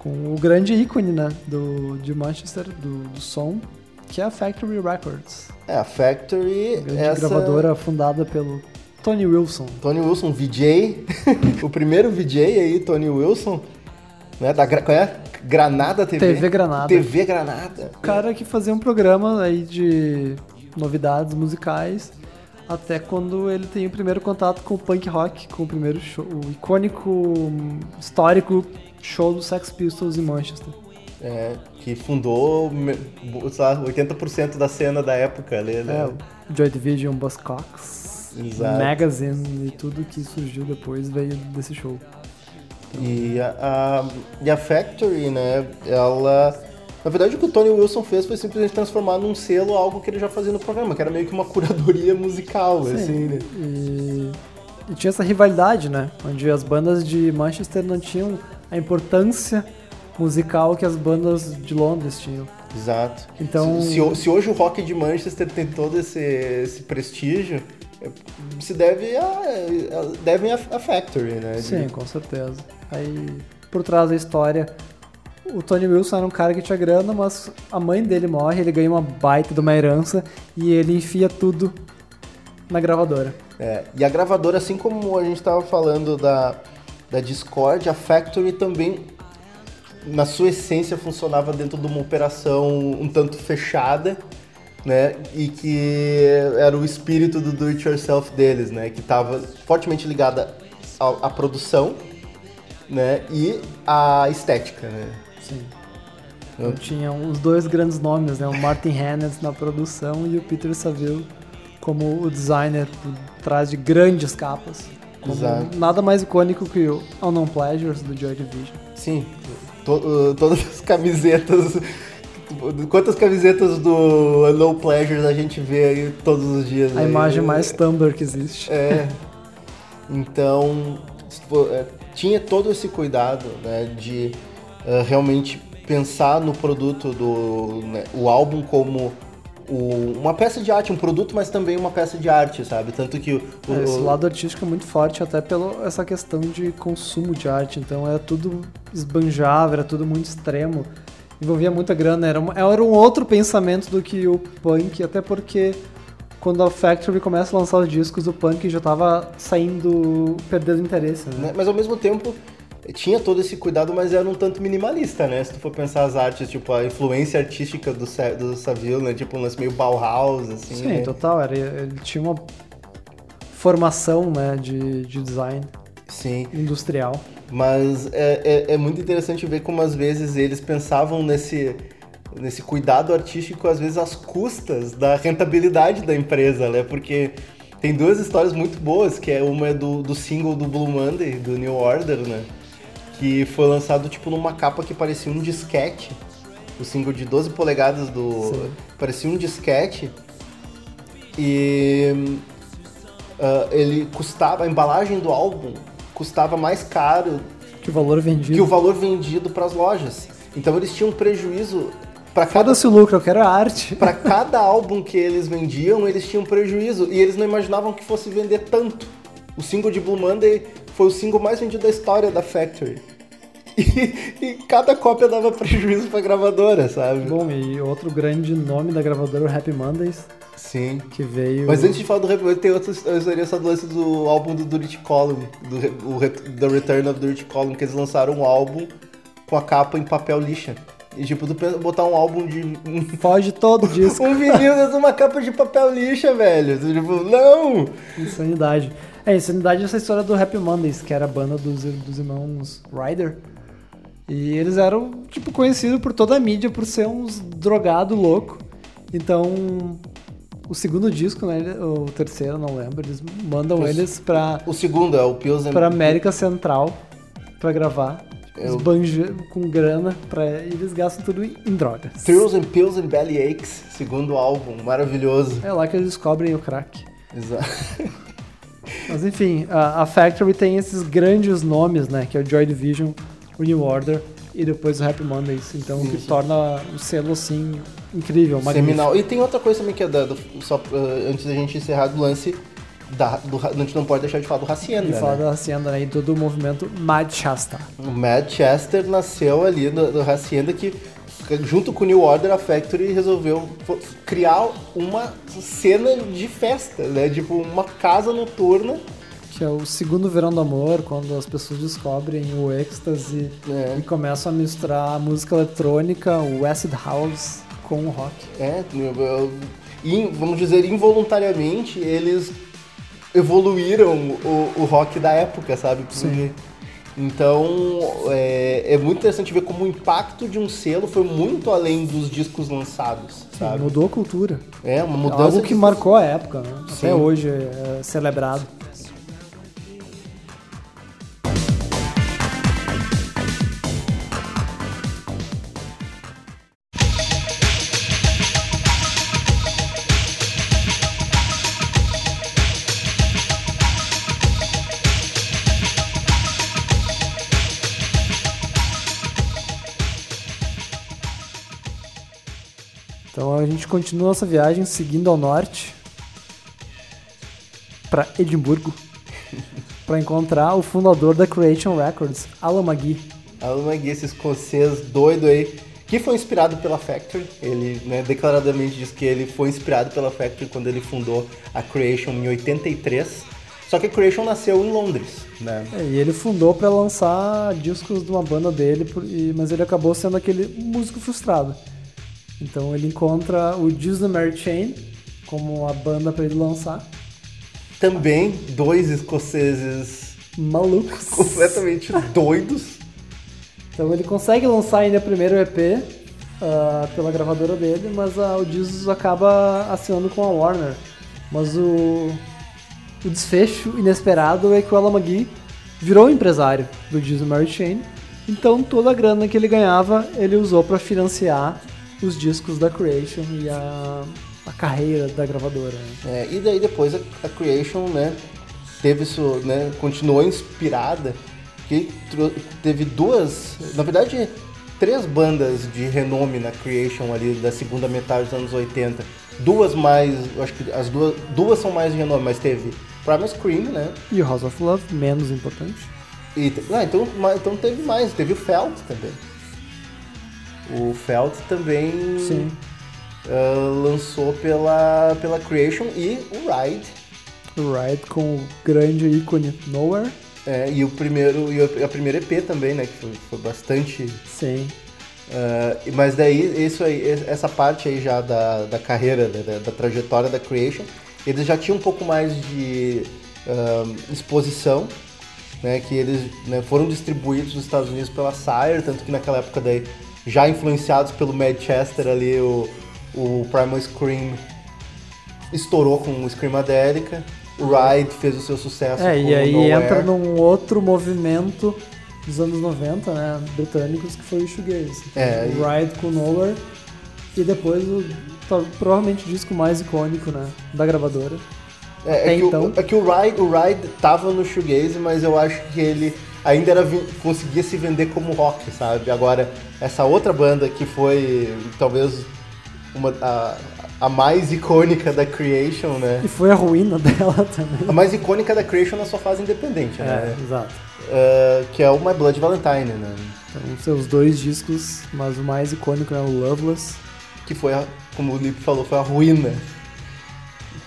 Com o grande ícone, né, do, de Manchester, do, do som, que é a Factory Records. É, a Factory, Grande essa... gravadora fundada pelo Tony Wilson. Tony Wilson, VJ, [laughs] o primeiro VJ aí, Tony Wilson, né, da qual é? Granada TV. TV Granada. TV Granada. O cara que fazia um programa aí de novidades musicais até quando ele tem o primeiro contato com o punk rock, com o primeiro show, o icônico, hum, histórico show do Sex Pistols em Manchester. É, que fundou, sei lá, 80% da cena da época ali, É, né? o Joy Division, Buzzcocks, Exato. Magazine e tudo que surgiu depois veio desse show. E a, a- e a Factory, né, ela... Na verdade, o que o Tony Wilson fez foi simplesmente transformar num selo algo que ele já fazia no programa, que era meio que uma [laughs] curadoria musical, assim, né? E, e tinha essa rivalidade, né? Onde as bandas de Manchester não tinham a importância musical que as bandas de Londres tinham. Exato. Então- Se, se se hoje o rock de Manchester tem todo esse, esse prestígio, é- se deve a, a- devem a, a Factory, né? de- Sim, com certeza. Aí, por trás da história, o Tony Wilson era um cara que tinha grana, mas a mãe dele morre, ele ganha uma baita de uma herança e ele enfia tudo na gravadora. É, e a gravadora, assim como a gente estava falando da, da Discord, a Factory também, na sua essência, funcionava dentro de uma operação um tanto fechada, né? E que era o espírito do do-it-yourself deles, né? Que estava fortemente ligada à, à produção, né? E à estética, né? Sim. Então tinha os dois grandes nomes, né? O Martin Hannett na produção e o Peter Saville como o designer por trás de grandes capas. Nada mais icônico que o Unknown Pleasures do Joy Division. Sim, to- uh, todas as camisetas. [laughs] Quantas camisetas do No Pleasures a gente vê aí todos os dias? A aí? imagem mais Tumblr que existe. É. Então, é, tinha todo esse cuidado né, de é, realmente pensar no produto do né, o álbum como o- uma peça de arte, um produto, mas também uma peça de arte, sabe? Tanto que o, É, Esse lado artístico é muito forte, até pela essa questão de consumo de arte. Então era tudo esbanjável, era tudo muito extremo. Envolvia muita grana, era um, era um outro pensamento do que o punk, até porque quando a Factory começa a lançar os discos, o punk já tava saindo, perdendo interesse, né? né, mas ao mesmo tempo tinha todo esse cuidado, mas era um tanto minimalista, né? Se tu for pensar as artes, tipo a influência artística do, do Saville, né? Tipo um lance meio Bauhaus, assim. Sim, né? total. Era, ele tinha uma formação né, de, de design Sim. industrial. Mas é, é, é muito interessante ver como às vezes eles pensavam nesse, nesse cuidado artístico, às vezes às custas da rentabilidade da empresa, né? Porque tem duas histórias muito boas, que é uma é do, do single do Blue Monday, do New Order, né? Que foi lançado tipo numa capa que parecia um disquete. O single de 12 polegadas do. Sim. parecia um disquete. E ah, ele custava, a embalagem do álbum custava mais caro Que o valor vendido. que o valor vendido para as lojas. Então eles tinham um prejuízo para cada o lucro, eu quero a arte. para cada álbum que eles vendiam, eles tinham prejuízo e eles não imaginavam que fosse vender tanto. O single de Blue Monday foi o single mais vendido da história da Factory. E, e cada cópia dava prejuízo pra gravadora, sabe? Bom, e outro grande nome da gravadora, o Happy Mondays, Sim. que veio... Mas antes de falar do Rap, tem outra história do lance do álbum do Dirty Column, do o The Return of Dirty Column, que eles lançaram um álbum com a capa em papel lixa. E tipo, tu pensa, botar um álbum de. [laughs] Foge todo [laughs] disco. um vinil dentro de uma capa de papel lixa, velho. Tipo, não! Insanidade. É, insanidade é essa história do Happy Mondays, que era a banda dos, dos irmãos Ryder. E eles eram, tipo, conhecidos por toda a mídia por ser uns drogado louco. Então, o segundo disco, né, o terceiro, não lembro, eles mandam Os- eles pra, O segundo é o Pills and pra América Central pra gravar. Eu- Os banjos com grana, pra, e eles gastam tudo em, drogas. Thrills and Pills and Belly Aches, segundo álbum, maravilhoso. É lá que eles descobrem o crack. Exato. Mas enfim, a, a Factory tem esses grandes nomes, né? Que é o Joy Division, o New Order e depois o Happy Mondays. Então, o que Sim. torna o selo, assim, incrível. Seminal. E tem outra coisa também que é da, do, só uh, antes da gente encerrar do lance. Da, do, a gente não pode deixar de falar do Hacienda. E falar né? da Hacienda, né? E todo o movimento Manchester. O Manchester nasceu ali do, do Hacienda que, junto com o New Order, a Factory resolveu criar uma cena de festa, né? Tipo, uma casa noturna. Que é o segundo verão do amor, quando as pessoas descobrem o êxtase É. e começam a misturar a música eletrônica, o acid house, com o rock. É, vamos dizer, involuntariamente, eles evoluíram o, o rock da época, sabe? Sim. Então, é, é muito interessante ver como o impacto de um selo foi muito além dos discos lançados, sabe? Mudou a cultura. É, uma mudança Algo que de- marcou a época, né? Até Sim. hoje é é celebrado. Continua nossa viagem seguindo ao norte para Edimburgo [laughs] para encontrar o fundador da Creation Records, Alan McGee. Alan McGee, esse escocês doido aí, que foi inspirado pela Factory. Ele né, declaradamente diz que ele foi inspirado pela Factory quando ele fundou a Creation em 83. Só que a Creation nasceu em Londres, né? É, e ele fundou para lançar discos de uma banda dele, mas ele acabou sendo aquele músico frustrado. Então ele encontra o Juice the Mary Chain como a banda para ele lançar. Também dois escoceses Malucos. [laughs] completamente doidos. Então ele consegue lançar ainda o primeiro EP ah, pela gravadora dele, mas ah, o Jesus acaba assinando com a Warner. Mas o, o desfecho inesperado é que o Alan McGee virou empresário do Disney Mary Chain, então toda a grana que ele ganhava ele usou para financiar os discos da Creation e a, a carreira da gravadora. né? É, e daí depois a, a Creation, né, teve isso, né, continuou inspirada, que teve duas, na verdade, três bandas de renome na Creation ali da segunda metade dos anos 80. Duas mais, acho que as duas, duas são mais de renome, mas teve Primal Scream, né? E House of Love, menos importante. E, ah, então, então teve mais, teve o Felt também. O Felt também ah, lançou pela, pela Creation e o Ride. O Ride com o grande ícone Nowhere. É, e o primeiro e a primeira EP também, né? Que foi, foi bastante. Sim. ah, mas daí, isso aí, essa parte aí já da, da carreira, né, da, da trajetória da Creation, eles já tinham um pouco mais de ah, exposição, né? Que eles né, foram distribuídos nos Estados Unidos pela Sire, tanto que naquela época daí, já influenciados pelo Manchester ali, o, o Primal Scream estourou com o Screamadelica. O Ride fez o seu sucesso É, com e aí Nowhere. entra num outro movimento dos anos 90, né, britânicos, que foi o shoegaze. É, o Ride com Nowhere e depois o tá, provavelmente o disco mais icônico, né, da gravadora. É, é que, então. o, é que o Ride, o Ride tava no shoegaze, mas eu acho que ele ainda era conseguia se vender como rock, sabe? Agora, essa outra banda que foi talvez uma, a, a mais icônica da Creation, né? E foi a ruína [laughs] dela também. A mais icônica da Creation na sua fase independente, né? É, exato. É, que é o My Blood Valentine, né? Então, seus dois discos, mas o mais icônico é o Loveless. Que foi, a, como o Lipe falou, foi a ruína.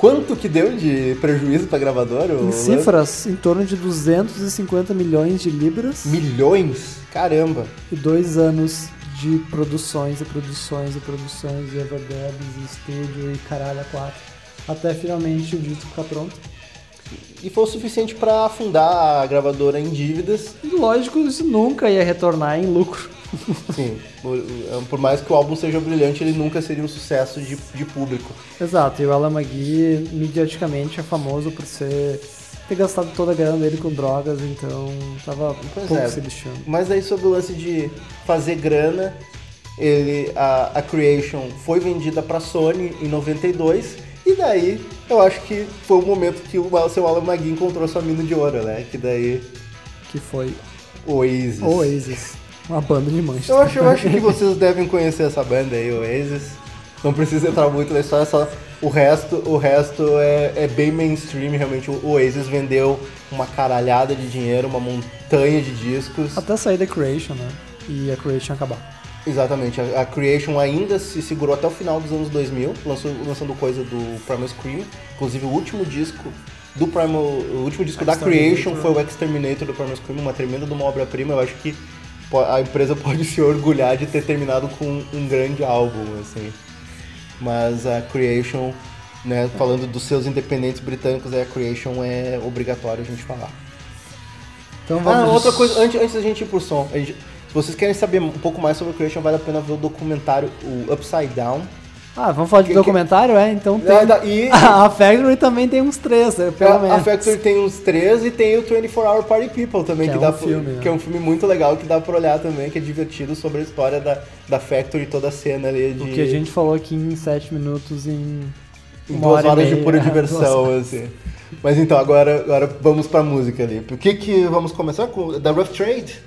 Quanto que deu de prejuízo pra gravadora? Em cifras, em torno de 250 milhões de libras Milhões? Caramba! e dois anos de produções e produções e produções e overdubs e estúdio e caralho a quatro. Até finalmente o disco ficar pronto. E foi o suficiente pra afundar a gravadora em dívidas. E lógico, isso nunca ia retornar em lucro. [laughs] Sim, por, por mais que o álbum seja brilhante, ele nunca seria um sucesso de, de público. Exato, e o Alan McGee, mediaticamente, é famoso por ser ter gastado toda a grana dele com drogas, então tava Pois pouco é. se lixando. Mas aí sobre o lance de fazer grana, ele, a, a Creation foi vendida pra Sony em 92, e daí eu acho que foi o momento que o seu Alan McGee encontrou sua mina de ouro, né? Que daí Que foi Oasis. Oasis, uma banda de Manchester. Eu acho, eu acho que vocês devem conhecer essa banda aí, Oasis. Não precisa entrar muito na história, só o resto, o resto é, é bem mainstream, realmente. O Oasis vendeu uma caralhada de dinheiro, uma montanha de discos. Até sair da Creation, né? E a Creation acabar. Exatamente, a, a Creation ainda se segurou até o final dos anos 2000, lançou, lançando coisa do Primal Scream. Inclusive o último disco do Primal, o último disco da Creation foi o Exterminator do Primal Scream, uma tremenda de uma obra-prima. Eu acho que a empresa [laughs] pode se orgulhar de ter terminado com um grande álbum, assim. Mas a Creation, né, falando dos seus independentes britânicos, a Creation é obrigatório a gente falar. Então Ah, vamos. outra coisa, antes, antes da gente ir pro som, a gente- se vocês querem saber um pouco mais sobre o Creation, vale a pena ver o documentário, o Upside Down. Ah, vamos falar de Que- documentário, é? Então tem. E [laughs] A Factory também tem uns três, né, pelo a, a menos. Factory tem uns três e tem o 24 Hour Party People também, Que que, é dá um pro- filme, né? que é um filme muito legal que dá pra olhar também, que é divertido sobre a história da, da Factory e toda a cena ali de O que a gente falou aqui em sete minutos em. em duas hora horas de pura [laughs] diversão, assim. Mas então, agora, agora vamos pra música ali. O que que vamos começar com? Da Rough Trade?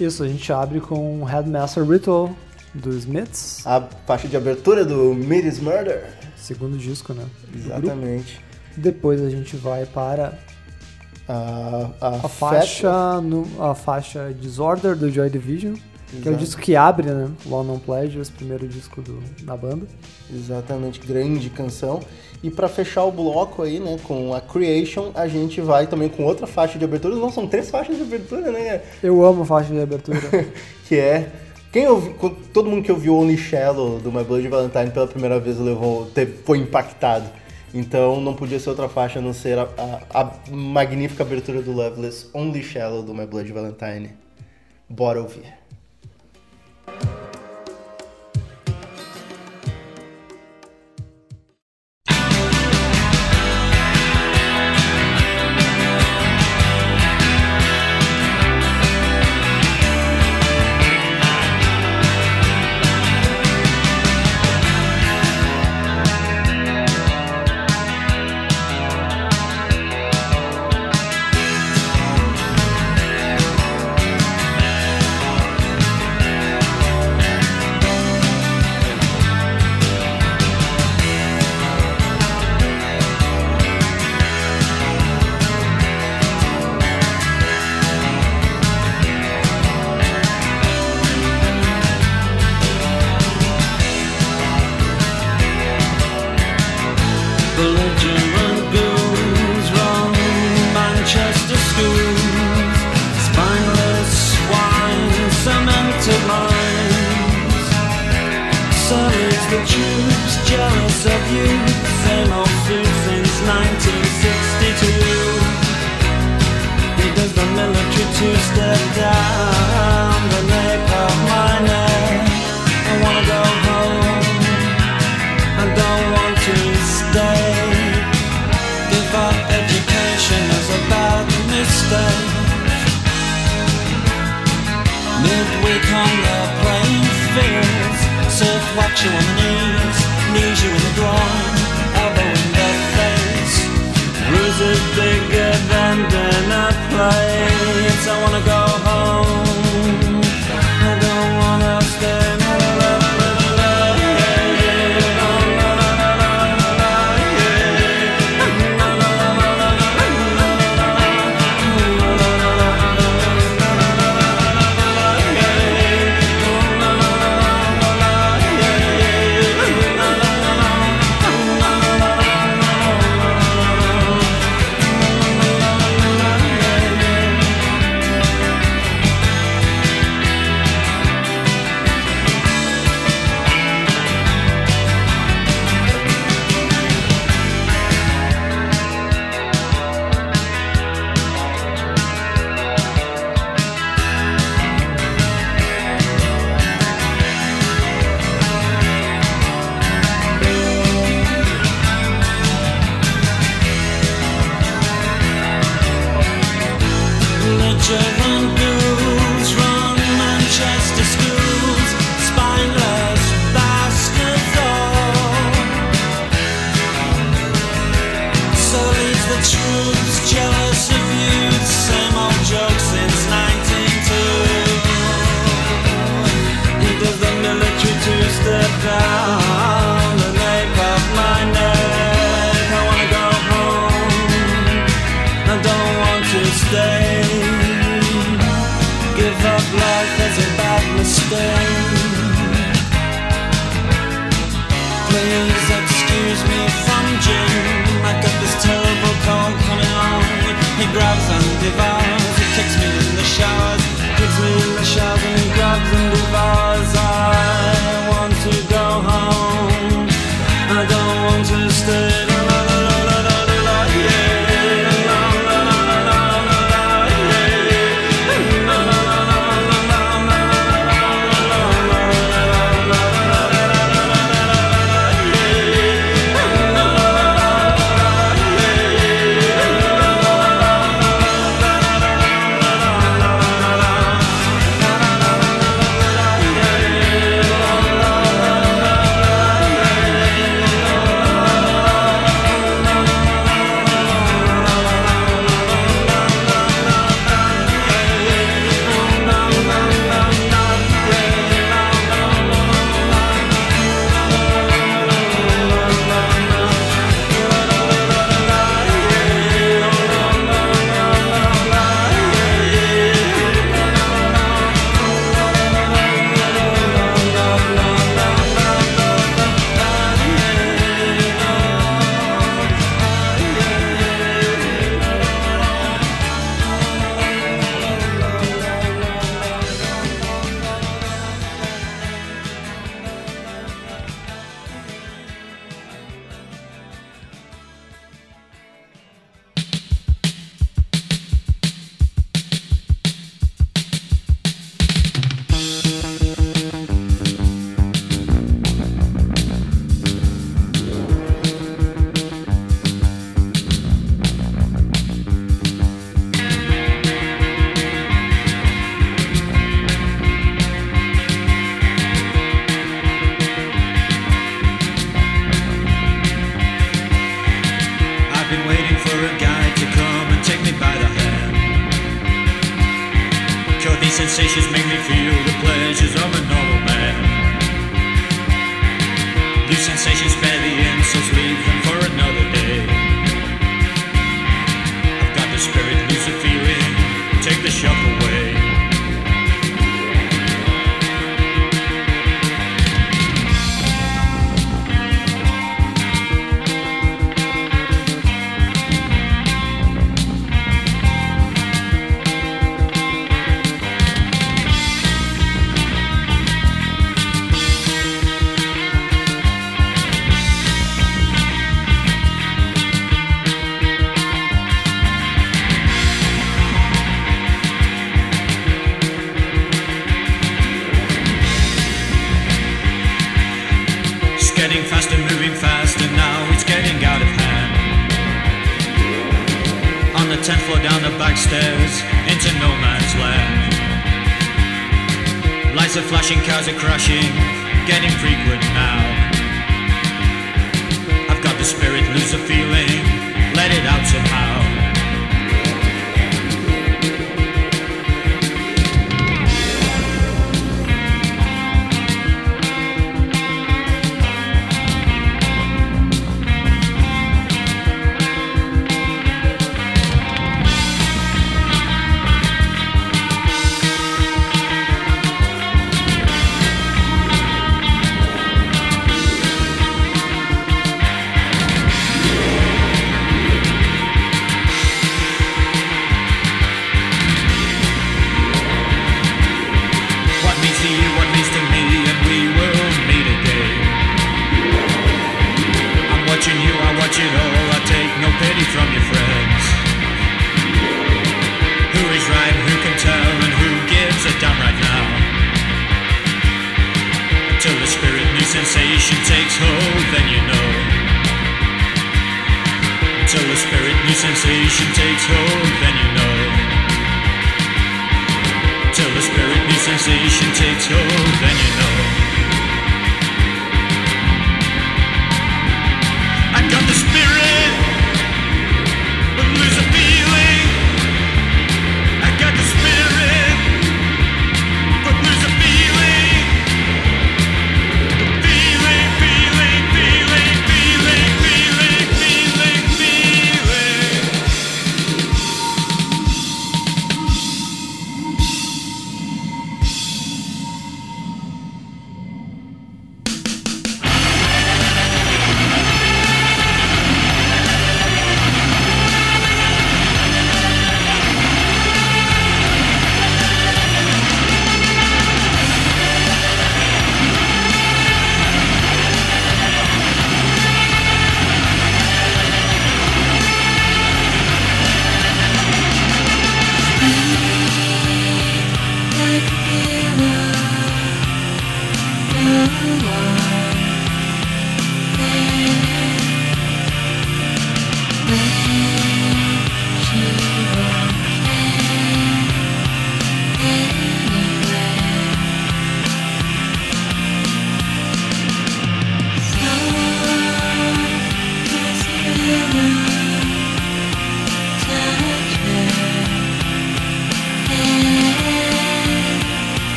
Isso, a gente abre com Headmaster Ritual dos Smiths, A faixa de abertura do Midis Murder. segundo disco, né? do. Exatamente. Depois a gente vai para A, a, a faixa, no, a faixa Disorder do Joy Division, que é o Exato. disco que abre, né? Long Non Pleasures, primeiro disco do, da banda. Exatamente, grande canção. E pra fechar o bloco aí, né, com a Creation, a gente vai também com outra faixa de abertura. Não, são três faixas de abertura, né? Eu amo faixa de abertura. [laughs] Que é. Quem todo mundo que ouviu Only Shallow do My Blood Valentine pela primeira vez levou, foi impactado. Então não podia ser outra faixa a não ser a, a- a magnífica abertura do Loveless Only Shallow do My Blood Valentine. Bora ouvir.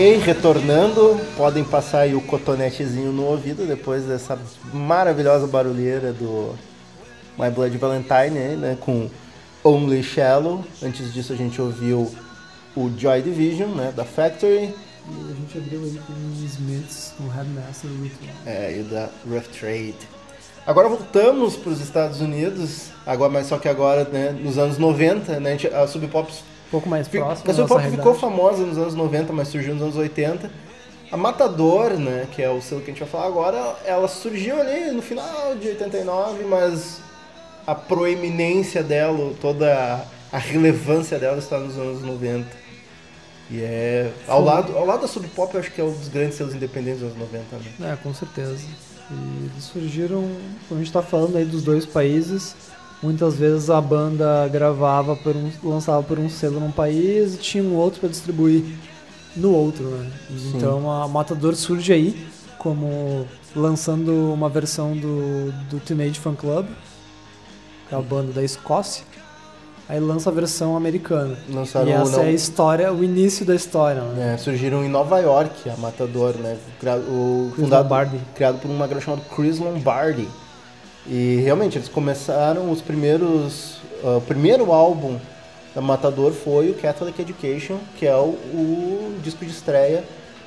Ok, retornando, podem passar aí o cotonetezinho no ouvido depois dessa maravilhosa barulheira do My Blood Valentine, aí, né, com Only Shallow. Antes disso a gente ouviu o Joy Division, né, da Factory, E a gente abriu aí com os Smiths, com o Headmaster é, e da Rough Trade. Agora voltamos para os Estados Unidos, agora, mas só que agora, né, nos anos 90, né, a Sub Pop Um pouco mais próximo nossa Pop ficou realidade. famosa nos anos 90, mas surgiu nos anos 80. A Matador, né, que é o selo que a gente vai falar agora, ela surgiu ali no final de 89, mas a proeminência dela, toda a- relevância dela está nos anos 90. E é. Ao lado, ao lado da Sub Pop, eu acho que é um dos grandes selos independentes dos anos 90, né? É, com certeza. E eles surgiram, quando a gente tá falando aí dos dois países, muitas vezes a banda gravava por um, lançava por um selo num país e tinha um outro para distribuir no outro, né? Sim. Então a Matador surge aí como lançando uma versão do, do Teenage Fan Club, que é a banda da Escócia. Aí lança a versão americana. Lançaram e essa não- é a história, o início da história, né? É, surgiram em Nova York, a Matador, né? O fundado, Lombardi. criado por uma galera chamada Chris Lombardi. E realmente eles começaram os primeiros. ah, o primeiro álbum da Matador foi o Catholic Education, que é o, o disco de estreia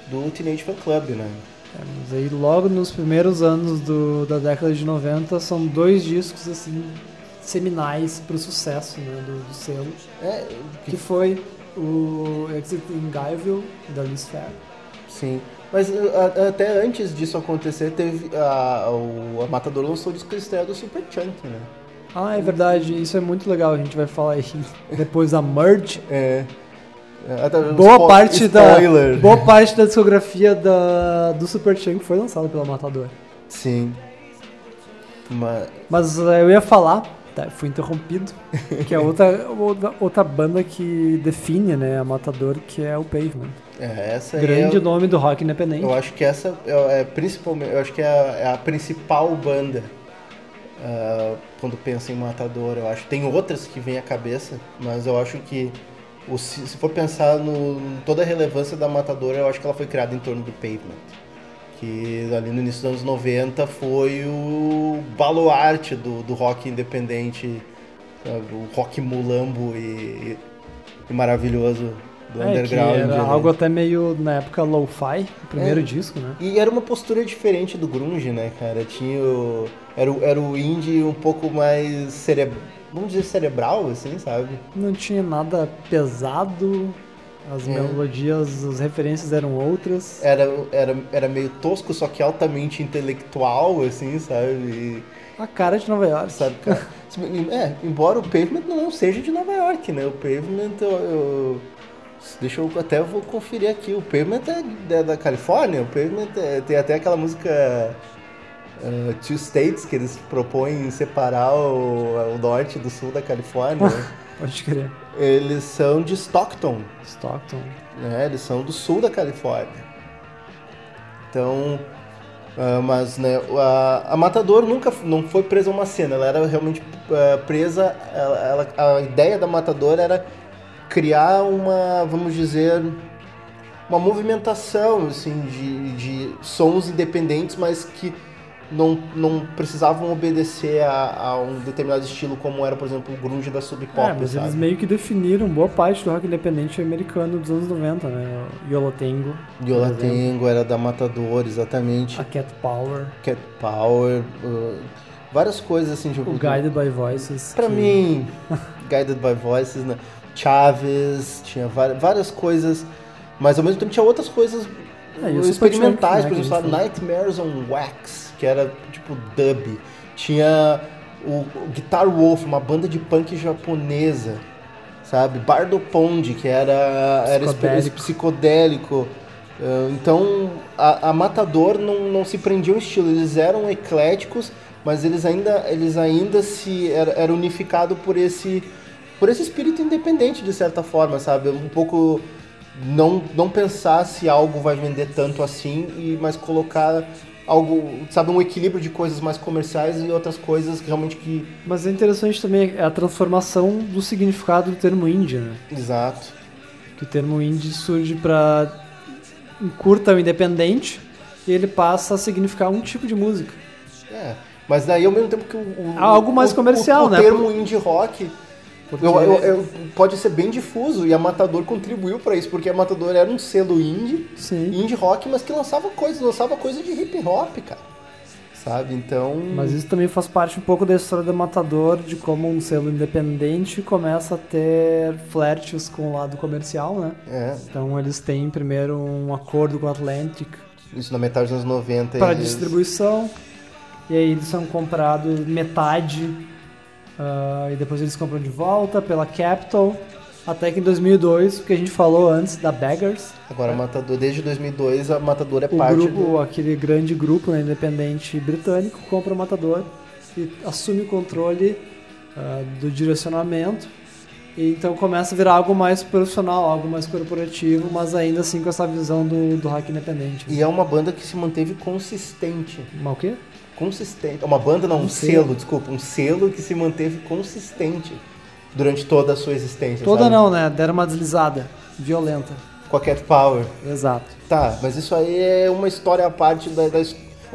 do Teenage Fan Club, né? É, mas aí logo nos primeiros anos do- da década de 90 são dois discos assim seminais para o sucesso né, do, do selo, É, que foi o Exit in Guyville da Liz Fair. sim. Mas ah, até antes disso acontecer, teve a, o, a Matador lançou o disco estreia do Super Chunk, né? Ah, é verdade, isso é muito legal, a gente vai falar aí [laughs] depois da Merge. É. É, até- Boa parte da boa parte da discografia da, do Super Chunk foi lançada pela Matador. Sim. Mas, Mas eh, eu ia falar, tá, fui interrompido, que é outra, [laughs] outra, outra banda que define né, a Matador, que é o Pavement. É, essa Grande é, nome do rock independente. eu acho que essa é, é principalmente, eu acho que é a, é a principal banda ah, quando pensa em Matador, eu acho. Tem outras que vêm à cabeça, mas eu acho que o- se, se for pensar no em toda a relevância da Matador, eu acho que ela foi criada em torno do Pavement. Que ali no início dos anos 90 foi o baluarte do, do rock independente, sabe? o rock mulambo e, e maravilhoso do É, underground. era ali. algo até meio na época lo-fi, o primeiro É. disco, né? E era uma postura diferente do grunge, né, cara? Tinha o... Era, o- era o indie um pouco mais cere... vamos dizer cerebral, assim, sabe? Não tinha nada pesado, as É. melodias, as referências eram outras. Era, era, era meio tosco, só que altamente intelectual, assim, sabe? E, A cara de Nova York. sabe, cara? [laughs] É, embora o Pavement não seja de Nova York, né? O Pavement, eu, eu- deixa eu até vou conferir aqui. O Pavement é, é da Califórnia. O Pavement é- tem até aquela música uh, Two States que eles propõem separar o, o norte do sul da Califórnia. né? [laughs] Pode crer. eles são de Stockton, Stockton. né? Eles são do sul da Califórnia. Então, ah, mas né, a, a Matador nunca não foi presa a uma cena, ela era realmente ah, presa. Ela, ela- a ideia da Matador era criar uma, vamos dizer, uma movimentação assim de, de sons independentes, mas que não, não precisavam obedecer a, a um determinado estilo, como era, por exemplo, o grunge da Sub Pop. é, mas sabe? eles meio que definiram boa parte do rock independente americano dos anos 90, né? Yolotengo. Tango era da Matador, exatamente. a Cat Power, Cat Power, uh, várias coisas assim, tipo, o Guided by Voices. Pra que- mim, Guided by Voices, né? Chaves, tinha várias, coisas, mas ao mesmo tempo tinha outras coisas É, experimentais, por exemplo? Nightmares on Wax, que era tipo dub. Tinha o, Guitar Wolf, uma banda de punk japonesa, sabe? Bardo Pond, que era, era Psicodélico. psicodélico. Uh, então, a, a Matador não, não se prendia ao estilo, eles eram ecléticos, mas eles ainda, eles ainda se era, era unificado por esse por esse espírito independente de certa forma, sabe? Um pouco não não pensar se algo vai vender tanto assim e mas colocar algo, sabe, um equilíbrio de coisas mais comerciais e outras coisas que realmente que Mas é interessante também a transformação do significado do termo indie, né? exato. Que o termo indie surge pra encurta o independente e ele passa a significar um tipo de música. É, mas daí ao mesmo tempo que o, o- Algo mais o- comercial, o, né? O termo indie rock Porque eu- eu- eu- pode ser bem difuso e a Matador contribuiu pra isso, porque a Matador era um selo indie, Sim. indie rock, mas que lançava coisas, lançava coisa de hip hop, cara. Sabe? Então. Mas isso também faz parte um pouco da história do Matador, de como um selo independente começa a ter flertes com o lado comercial, né? É, Então eles têm primeiro um acordo com a Atlantic isso na metade dos anos 90. para eles- distribuição, e aí eles são comprados metade, ah, e depois eles compram de volta pela Capitol, até que em 2002, o que a gente falou antes da Beggars, Agora a Matador, desde 2002, a Matador é o parte grupo, do... aquele grande grupo né, independente britânico compra o Matador e assume o controle ah, do direcionamento. E então começa a virar algo mais profissional, algo mais corporativo, mas ainda assim com essa visão do, do hack independente. E é uma banda que se manteve consistente. Mas o quê? Consistente. Uma banda não, um, Um selo, selo. desculpa. Um selo que se manteve consistente durante toda a sua existência. Toda sabe? não, né? Deram uma deslizada violenta. Com a Cat Power. Exato. Tá, mas isso aí é uma história à parte da, da,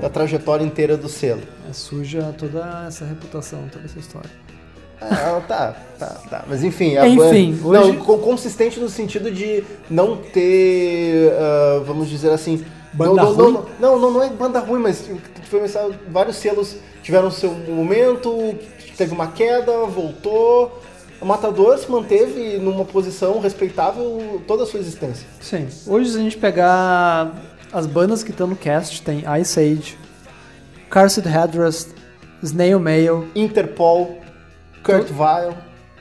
da trajetória inteira do selo. É suja toda essa reputação, toda essa história. Ah, tá, tá, tá. Mas enfim, a Enfim, banda, hoje- não, co- consistente no sentido de não ter, ah, vamos dizer assim, Banda não, ruim? Não, não, não, é banda ruim, mas foi vários selos tiveram seu momento, teve uma queda, voltou. O Matador se manteve numa posição respeitável toda a sua existência. Sim. Hoje, se a gente pegar as bandas que estão no cast, tem Ice Age, Cursed Headrest, Snail Mail, Interpol, Kurt Vile,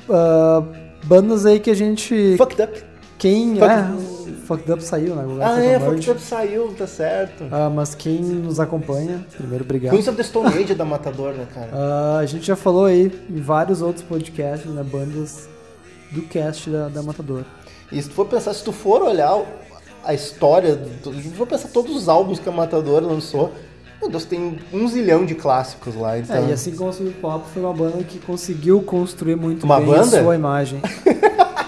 ah, bandas aí que a gente. Fucked Up. Quem. Fuck- é, Fucked Up saiu, né? Agora Ah, é. Fucked Up saiu, tá certo. Ah, mas quem nos acompanha, primeiro, obrigado. Queens of the Stone Age é da Matador, né, cara? [laughs] Ah, a gente já falou aí em vários outros podcasts, né? Bandas do cast da, da Matador. E se tu for pensar, se tu for olhar a história, do- se tu for pensar todos os álbuns que a Matador lançou, meu Deus, tem um zilhão de clássicos lá, então... É, e assim como o Sub Pop foi uma banda que conseguiu construir muito Uma bem banda? a sua imagem. [laughs]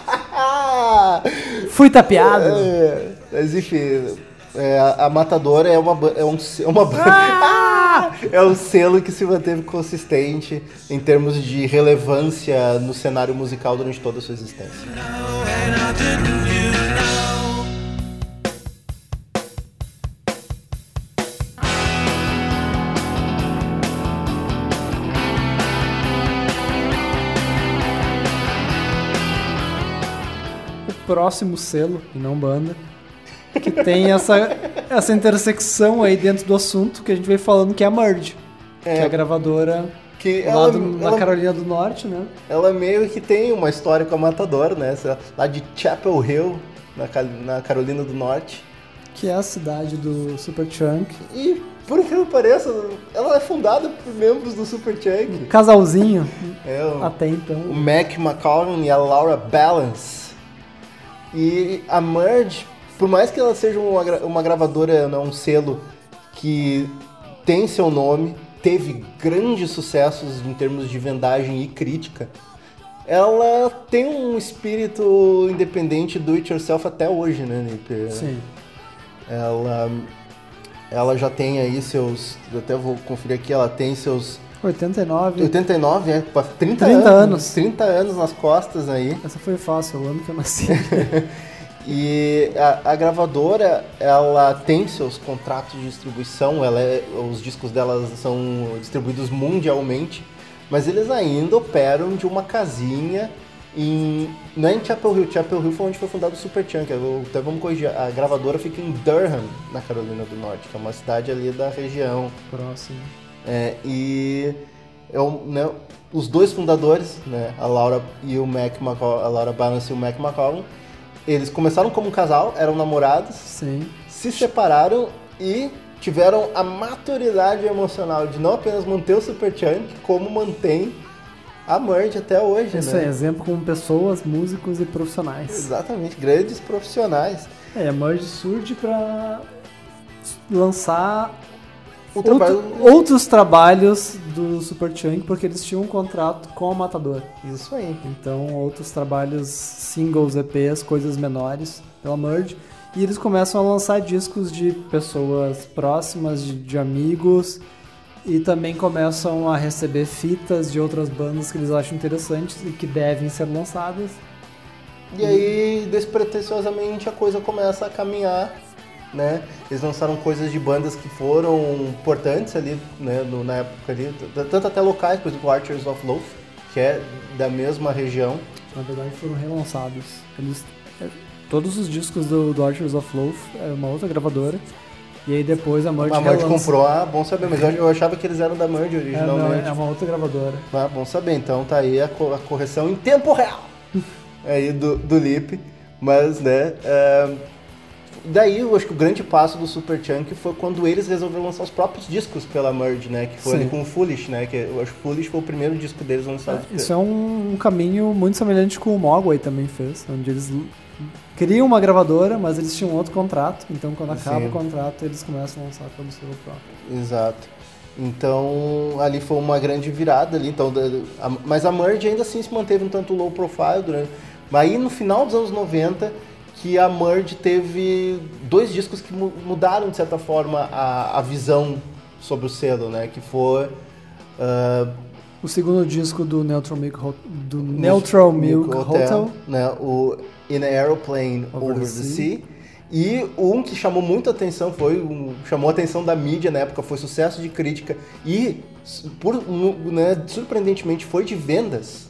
[laughs] Fui tapeado! É, mas enfim, é, a a Matador é uma, é um, se- uma banda... Ah! [laughs] é um selo que se manteve consistente em termos de relevância no cenário musical durante toda a sua existência. Próximo selo, e não banda, que tem essa, essa intersecção aí dentro do assunto que a gente veio falando, que é a Merge, que é a gravadora Que lá ela, do- na ela- Carolina do Norte, né? Ela meio que tem uma história com a Matador, né? Lá de Chapel Hill, na, na Carolina do Norte. Que é a cidade do Superchunk. E, por que não pareça, ela é fundada por membros do Superchunk. Casalzinho, É o, até o então. Mac McCollum e a Laura Balance. E a Merge, por mais que ela seja uma, uma gravadora, né, um selo que tem seu nome, teve grandes sucessos em termos de vendagem e crítica, ela tem um espírito independente do it yourself até hoje, né, Nip? Sim. Ela, ela já tem aí seus. Eu até vou conferir aqui, ela tem seus 89. 89, é, quase 30, 30 anos. anos. 30 anos nas costas aí. Essa foi fácil, o ano que eu nasci. [laughs] E a, a gravadora, ela tem seus contratos de distribuição, ela é- os discos dela são distribuídos mundialmente, mas eles ainda operam de uma casinha em. Não é em Chapel Hill, Chapel Hill foi onde foi fundado o Superchunk. Até vamos corrigir, a gravadora fica em Durham, na Carolina do Norte, que é uma cidade ali da região. Próximo. É, e eu, né, os dois fundadores, né, a Laura e o Mac McCall, a Laura Balance e o Mac McCollum, eles começaram como um casal, eram namorados, Sim. se separaram e tiveram a maturidade emocional de não apenas manter o Superchunk, como mantém a Merge até hoje, Isso né? é exemplo como pessoas, músicos e profissionais. Exatamente, grandes profissionais. É, a Merge surge pra lançar O outro- trabalho- outros trabalhos do Superchunk, porque eles tinham um contrato com a Matador. Isso aí. Então, outros trabalhos, singles, EPs, coisas menores pela Merge. E eles começam a lançar discos de pessoas próximas, de, de amigos, e também começam a receber fitas de outras bandas que eles acham interessantes e que devem ser lançadas. E aí, despretensiosamente, a coisa começa a caminhar, né? Eles lançaram coisas de bandas que foram importantes ali, né, no- na época ali, tanto até locais, por exemplo, Archers of Loaf, que é da mesma região. Na verdade, foram relançados. Eles, é, todos os discos do, do Archers of Loaf é uma outra gravadora. E aí depois a Merge a Merge relança. comprou, ah, bom saber, mas eu, eu achava que eles eram da Merge É, não, originalmente. é uma outra gravadora. Ah, bom saber, então tá aí a, co- a correção em tempo real [laughs] aí do, do Lip, mas né. é, daí eu acho que o grande passo do Super Chunk foi quando eles resolveram lançar os próprios discos pela Merge, né? Que foi Sim. ali com o Foolish, né? Que eu acho que o Foolish foi o primeiro disco deles lançado. Isso é um, um caminho muito semelhante com o Mogwai também fez, onde eles criam uma gravadora, mas eles tinham outro contrato, então quando acaba Sim. o contrato eles começam a lançar pelo seu próprio. Exato. Então, ali foi uma grande virada ali. Então, mas a Merge ainda assim se manteve um tanto low profile durante. Mas aí no final dos anos 90 que a Merge teve dois discos que mu- mudaram de certa forma a, a visão sobre o selo, né? Que foi ah, O segundo disco do Neutral Milk, Ho- do Neutral Milk Hotel, né? O In a Aeroplane Over Over, the Sea. sea. E um que chamou muita atenção foi um, chamou a atenção da mídia na época, foi sucesso de crítica e por, né, surpreendentemente foi de vendas,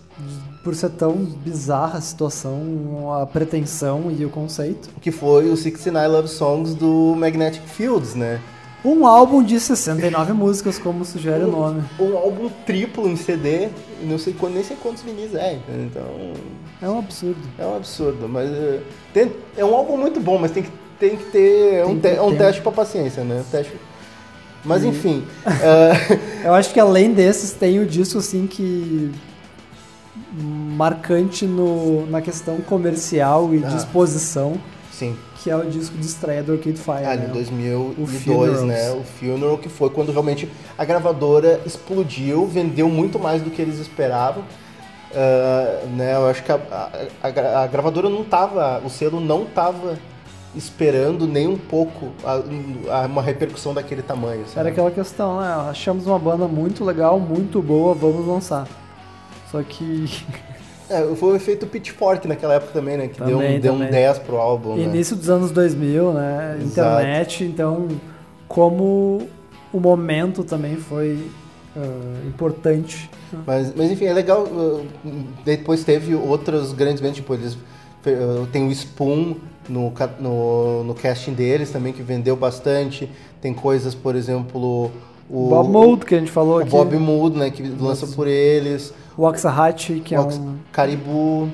por ser tão bizarra a situação, a pretensão e o conceito. que foi o 69 Love Songs do Magnetic Fields, né? Um álbum de 69 [laughs] músicas, como sugere o nome. Um álbum triplo em CD, não sei quando, nem sei quantos vinis é, então É um absurdo. É um absurdo, mas é, tem- é um álbum muito bom, mas tem que, tem que ter é um, te- é um teste pra paciência, né? Teste... Mas enfim, é, [laughs] Eu acho que além desses tem o disco assim que marcante no, na questão comercial e Ah. de exposição, sim, que é o disco de estreia do Arcade Fire. ali né? em 2002, Funerals. né? O Funeral, que foi quando realmente a gravadora explodiu, vendeu muito mais do que eles esperavam. Ah, né? Eu acho que a, a- a gra- a gravadora não tava, o selo não tava esperando nem um pouco a- a- uma repercussão daquele tamanho. sabe? Era aquela questão, né? Achamos uma banda muito legal, muito boa, vamos lançar. Só que [laughs] É, foi o efeito Pitchfork naquela época também, né? Que deu, Também, um, deu um também. 10 pro álbum, né? início dos anos 2000, né? Exato. Internet, então como o momento também foi ah, importante. Mas, mas enfim, é legal. uh, Depois teve outros grandes bands, tipo, eles uh, tem o Spoon no, no, no casting deles também, que vendeu bastante. Tem coisas, por exemplo, o Bob Mould, que a gente falou o aqui. Bob Mood, né, que lança por eles. O que é Ox- um Caribou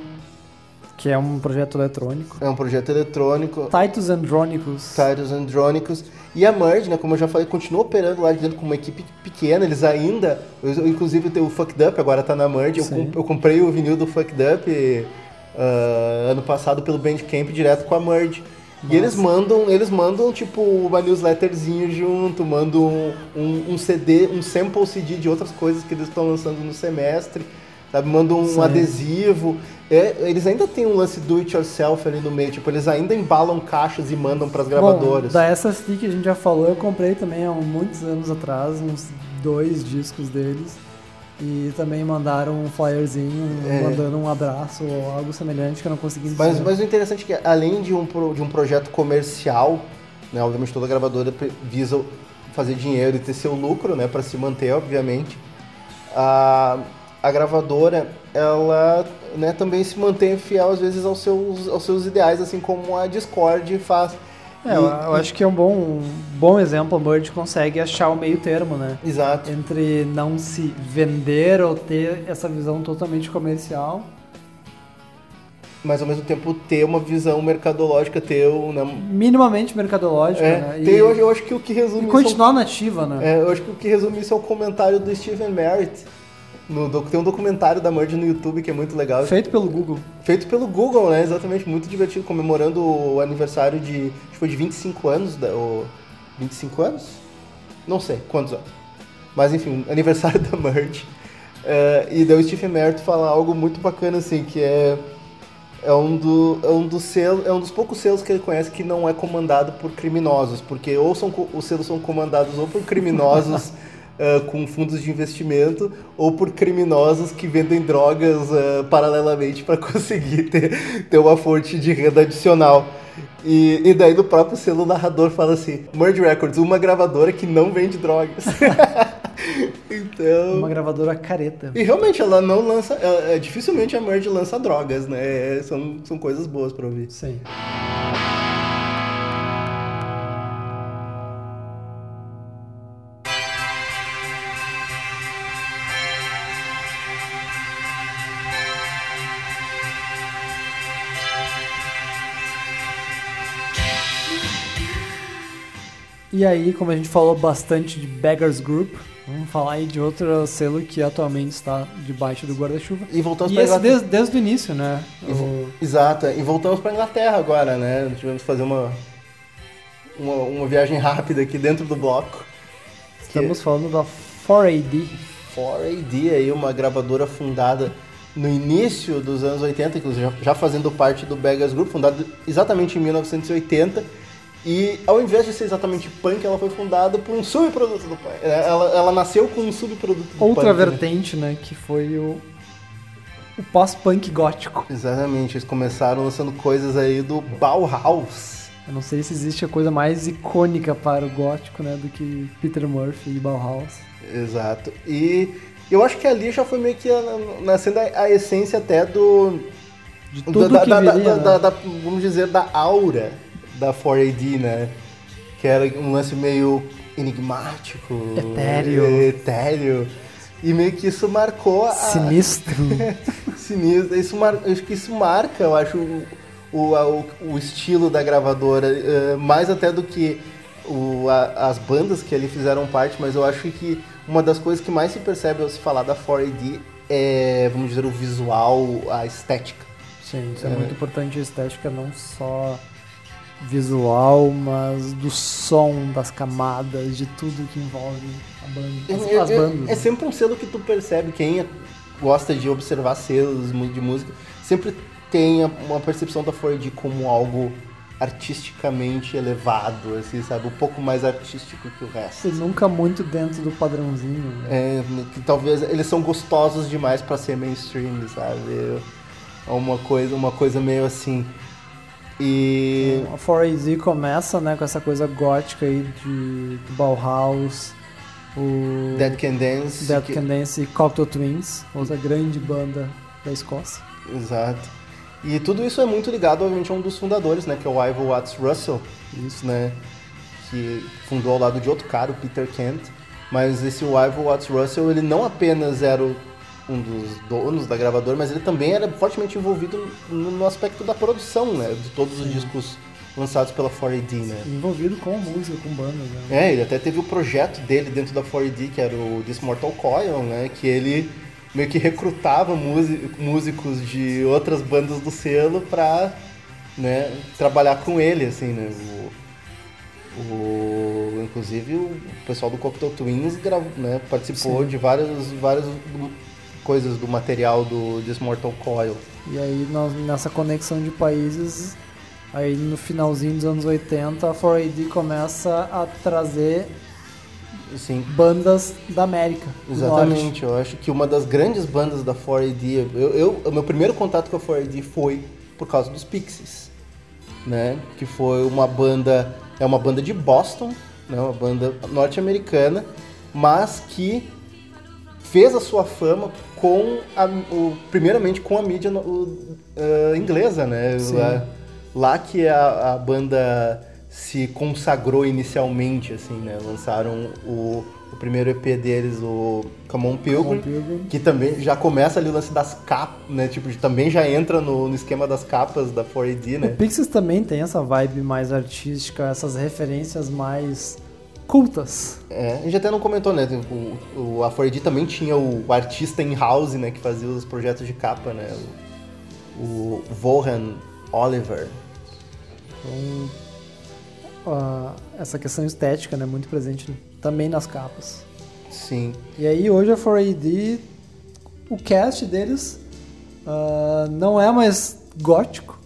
que é um projeto eletrônico. é um projeto eletrônico. Titus Andronicus. Titus Andronicus. E a Merge, né, como eu já falei, continua operando lá dentro com uma equipe pequena. Eles ainda, eu, eu, inclusive o Fucked Up, agora tá na Merge. Eu, eu comprei o vinil do Fucked Up ah, ano passado pelo Bandcamp direto com a Merge. E eles mandam, eles mandam tipo uma newsletterzinho junto, mandam um, um, um CD, um sample CD de outras coisas que eles estão lançando no semestre, sabe? Mandam um Sim. adesivo. É, eles ainda tem um lance do it yourself ali no meio, tipo, eles ainda embalam caixas e mandam pras gravadoras. Bom, da SSD que a gente já falou, eu comprei também há muitos anos atrás, uns dois discos deles. E também mandaram um flyerzinho, É. mandando um abraço ou algo semelhante que eu não consegui dizer. Mas, mas o interessante é que, além de um, pro- de um projeto comercial, né, obviamente toda gravadora visa fazer dinheiro e ter seu lucro, né, para se manter, obviamente, a, a gravadora, ela né, também se mantém fiel, às vezes, aos seus, aos seus ideais, assim como a Discord faz. É, E- eu, eu acho que é um bom, um bom exemplo, a Merge consegue achar o meio termo, né? Exato. Entre não se vender ou ter essa visão totalmente comercial. Mas, ao mesmo tempo, ter uma visão mercadológica, ter um... Né, Minimamente mercadológica, é, né? tem- eu, eu acho que o que e resume... isso é um- continuar nativa, né? É, eu acho que o que resume isso é o comentário do Steven Merritt. No, doc- tem um documentário da Merge no YouTube que é muito legal. Feito pelo Google. Feito pelo Google, né? Exatamente, muito divertido, comemorando o aniversário de. Foi de 25 anos. Da, o, 25 anos? Não sei quantos anos. Mas enfim, aniversário [laughs] da Merge. É, e daí o Stephen Merritt fala algo muito bacana, assim, que é. é um, do, é, um dos selos, é um dos poucos selos que ele conhece que não é comandado por criminosos, porque ou são, os selos são comandados ou por criminosos [laughs] ah, com fundos de investimento ou por criminosos que vendem drogas ah, paralelamente para [laughs] conseguir ter, ter uma fonte de renda adicional. E, e daí no próprio selo narrador fala assim: Merge Records, uma gravadora que não vende drogas. [laughs] então. Uma gravadora careta. E realmente ela não lança. é, é, dificilmente a Merge lança drogas, né? É, são, são coisas boas pra ouvir. Sim. E aí, como a gente falou bastante de Beggars Group, vamos falar aí de outro selo que atualmente está debaixo do guarda-chuva. E voltamos esse Inglaterra. desde, desde o início, né? E O- Exato, e voltamos pra Inglaterra agora, né? Tivemos que fazer uma, uma, uma viagem rápida aqui dentro do bloco. Estamos falando da 4AD. 4AD aí, uma gravadora fundada no início dos anos 80, inclusive já- já fazendo parte do Beggars Group, fundada exatamente em 1980. E ao invés de ser exatamente punk, ela foi fundada por um subproduto do punk. É, Ela, ela nasceu com um subproduto do Outra punk. né? vertente, né? Que foi o, o pós-punk gótico. Exatamente, eles começaram lançando coisas aí do Bauhaus. Eu não sei se existe a coisa mais icônica para o gótico, né? Do que Peter Murphy e Bauhaus. Exato. E eu acho que ali já foi meio que nascendo a, essência até do. De tudo da, que da- viria, da- né? da- vamos dizer, da aura da 4AD, né? Que era um lance meio enigmático. Etéreo. Etéreo. E meio que isso marcou a. Sinistro. [laughs] Sinistro. Isso mar... Acho que isso marca, eu acho, o, a- o, o estilo da gravadora. eh, mais até do que o, a- as bandas que ali fizeram parte, mas eu acho que uma das coisas que mais se percebe ao se falar da 4AD é, vamos dizer, o visual, a estética. Sim, isso é, É. muito importante a estética, não só visual, mas do som, das camadas, de tudo que envolve a banda, as, É- as é- bandas. é né? sempre um selo que tu percebe, quem é- gosta de observar selos de música, sempre tem uma percepção da 4AD como algo artisticamente elevado, assim, sabe? Um pouco mais artístico que o resto. E nunca muito dentro do padrãozinho. Né? É, que talvez eles são gostosos demais pra ser mainstream, sabe? É uma coisa, uma coisa meio assim. E A 4AD começa né, com essa coisa gótica aí de, do Bauhaus, o Dead Can Dance. Dead que- Can Dance e Cocteau Twins, outra grande banda da Escócia. Exato. E tudo isso é muito ligado, obviamente, a um dos fundadores, né? Que é o Ivo Watts Russell. Isso, né? Que fundou ao lado de outro cara, o Peter Kent. Mas esse Ivo Watts Russell, ele não apenas era o- um dos donos da gravadora, mas ele também era fortemente envolvido no, no aspecto da produção, né? De todos os discos lançados pela 4AD, né? Envolvido com música, com bandas. Né? É, ele até teve o projeto dele dentro da 4AD, que era o This Mortal Coil, né? Que ele meio que recrutava músicos de outras bandas do selo pra né, trabalhar com ele, assim, né? O, o- inclusive o pessoal do Cocteau Twins gravou, né, participou Sim. de várias, várias coisas do material do This Mortal Coil. E aí nós, nessa conexão de países, aí no finalzinho dos anos 80, a 4AD começa a trazer Assim, bandas da América. Exatamente, eu acho que uma das grandes bandas da 4AD, eu, eu- meu primeiro contato com a 4AD foi por causa dos Pixies, né? Que foi uma banda, é uma banda de Boston, né? Uma banda norte-americana, mas que fez a sua fama com a, o, primeiramente com a mídia o, eh, inglesa, né? Lá, lá que a, a banda se consagrou inicialmente, assim, né? Lançaram o, o primeiro EP deles, o Come On Pilgrim, Pilgrim. que também já começa ali o lance das capas, né? Tipo, também já entra no, no esquema das capas da 4AD, O né? Pixies também tem essa vibe mais artística, essas referências mais cultas. É, a gente até não comentou, né? O, o, a 4AD também tinha o, artista in-house, né? Que fazia os projetos de capa, né? O, o Vohan Oliver. Então, ah, essa questão estética, né, muito presente também nas capas. Sim. E aí hoje a 4AD, o cast deles Ah, não é mais gótico,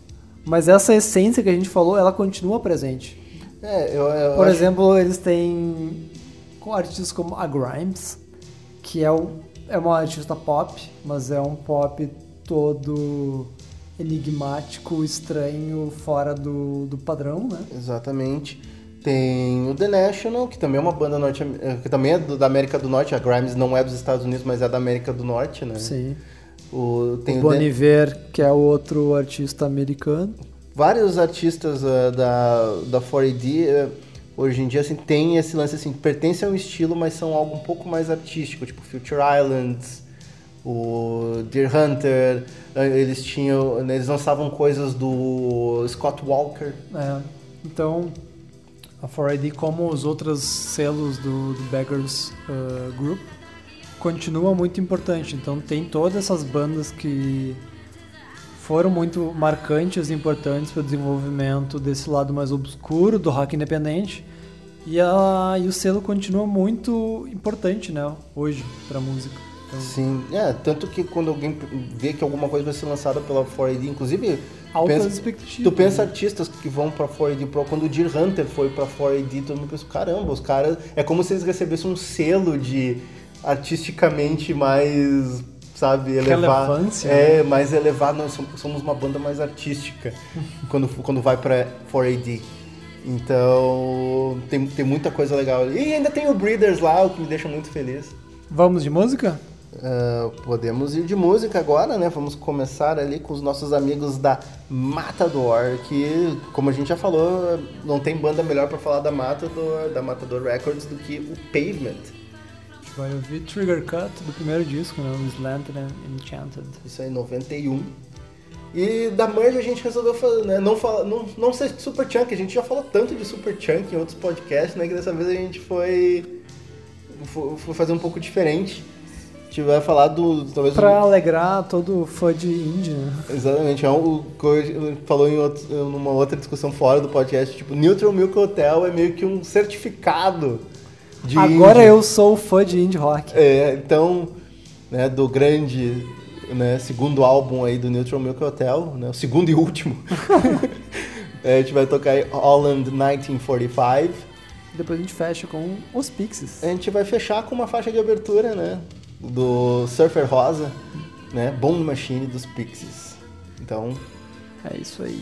mas essa essência que a gente falou, ela continua presente. É, eu, eu Por acho- exemplo, eles têm com artistas como a Grimes, que é, um, é uma artista pop, mas é um pop todo enigmático, estranho, fora do, do padrão, né? Exatamente. Tem o The National, que também é uma banda norte, eh, que também é do- da América do Norte. A Grimes não é dos Estados Unidos, mas é da América do Norte, né? Sim. O, tem o o Bon Iver, que é outro artista americano. Vários artistas eh, da, da 4AD eh, hoje em dia assim, tem esse lance assim, pertencem a um estilo, mas são algo um pouco mais artístico, tipo Future Islands, o Deer Hunter, eh, eles tinham, né, eles lançavam coisas do Scott Walker. É, então, a 4ID, como os outros selos do, do Beggars uh, Group, continua muito importante. Então, tem todas essas bandas que foram muito marcantes e importantes para o desenvolvimento desse lado mais obscuro do rock independente. E, a, e o selo continua muito importante, né, hoje, para música. Então, Sim, é, tanto que quando alguém vê que alguma coisa vai ser lançada pela 4AD, inclusive altas expectativas. Tu pensa né? artistas que vão pra 4AD Pro, quando o Deer Hunter foi pra 4AD, todo mundo pensa, caramba, os caras. É como se eles recebessem um selo de artisticamente mais, sabe, elevar. Relevância, É, mais elevar, nós somos- uma banda mais artística [laughs] quando, quando vai pra 4AD. Então, tem, tem muita coisa legal ali. E ainda tem o Breeders lá, o que me deixa muito feliz. Vamos de música? Ah, podemos ir de música agora, né? Vamos começar ali com os nossos amigos da Matador, que, como a gente já falou, não tem banda melhor pra falar da Matador, da Matador Records do que o Pavement. Vai ouvir Trigger Cut do primeiro disco, né? Slanted and Enchanted. Isso aí, 91. E da Merge a gente resolveu fazer, né? Não, fala, não, não ser Super Chunk, a gente já falou tanto de Super Chunk em outros podcasts, né? Que dessa vez a gente foi, foi, fazer um pouco diferente. A gente vai falar do. Talvez Pra do- alegrar todo fã de indie, né? Exatamente, é o que eu falou em outro, numa outra discussão fora do podcast, tipo, Neutral Milk Hotel é meio que um certificado de Agora indie. eu sou fã de indie rock. É, então, né, do grande, né, segundo álbum aí do Neutral Milk Hotel, né, o segundo e último. [laughs] É, a gente vai tocar aí Holland 1945. Depois a gente fecha com os Pixies. A gente vai fechar com uma faixa de abertura, né, do Surfer Rosa, né, Bone Machine dos Pixies. Então, É isso aí.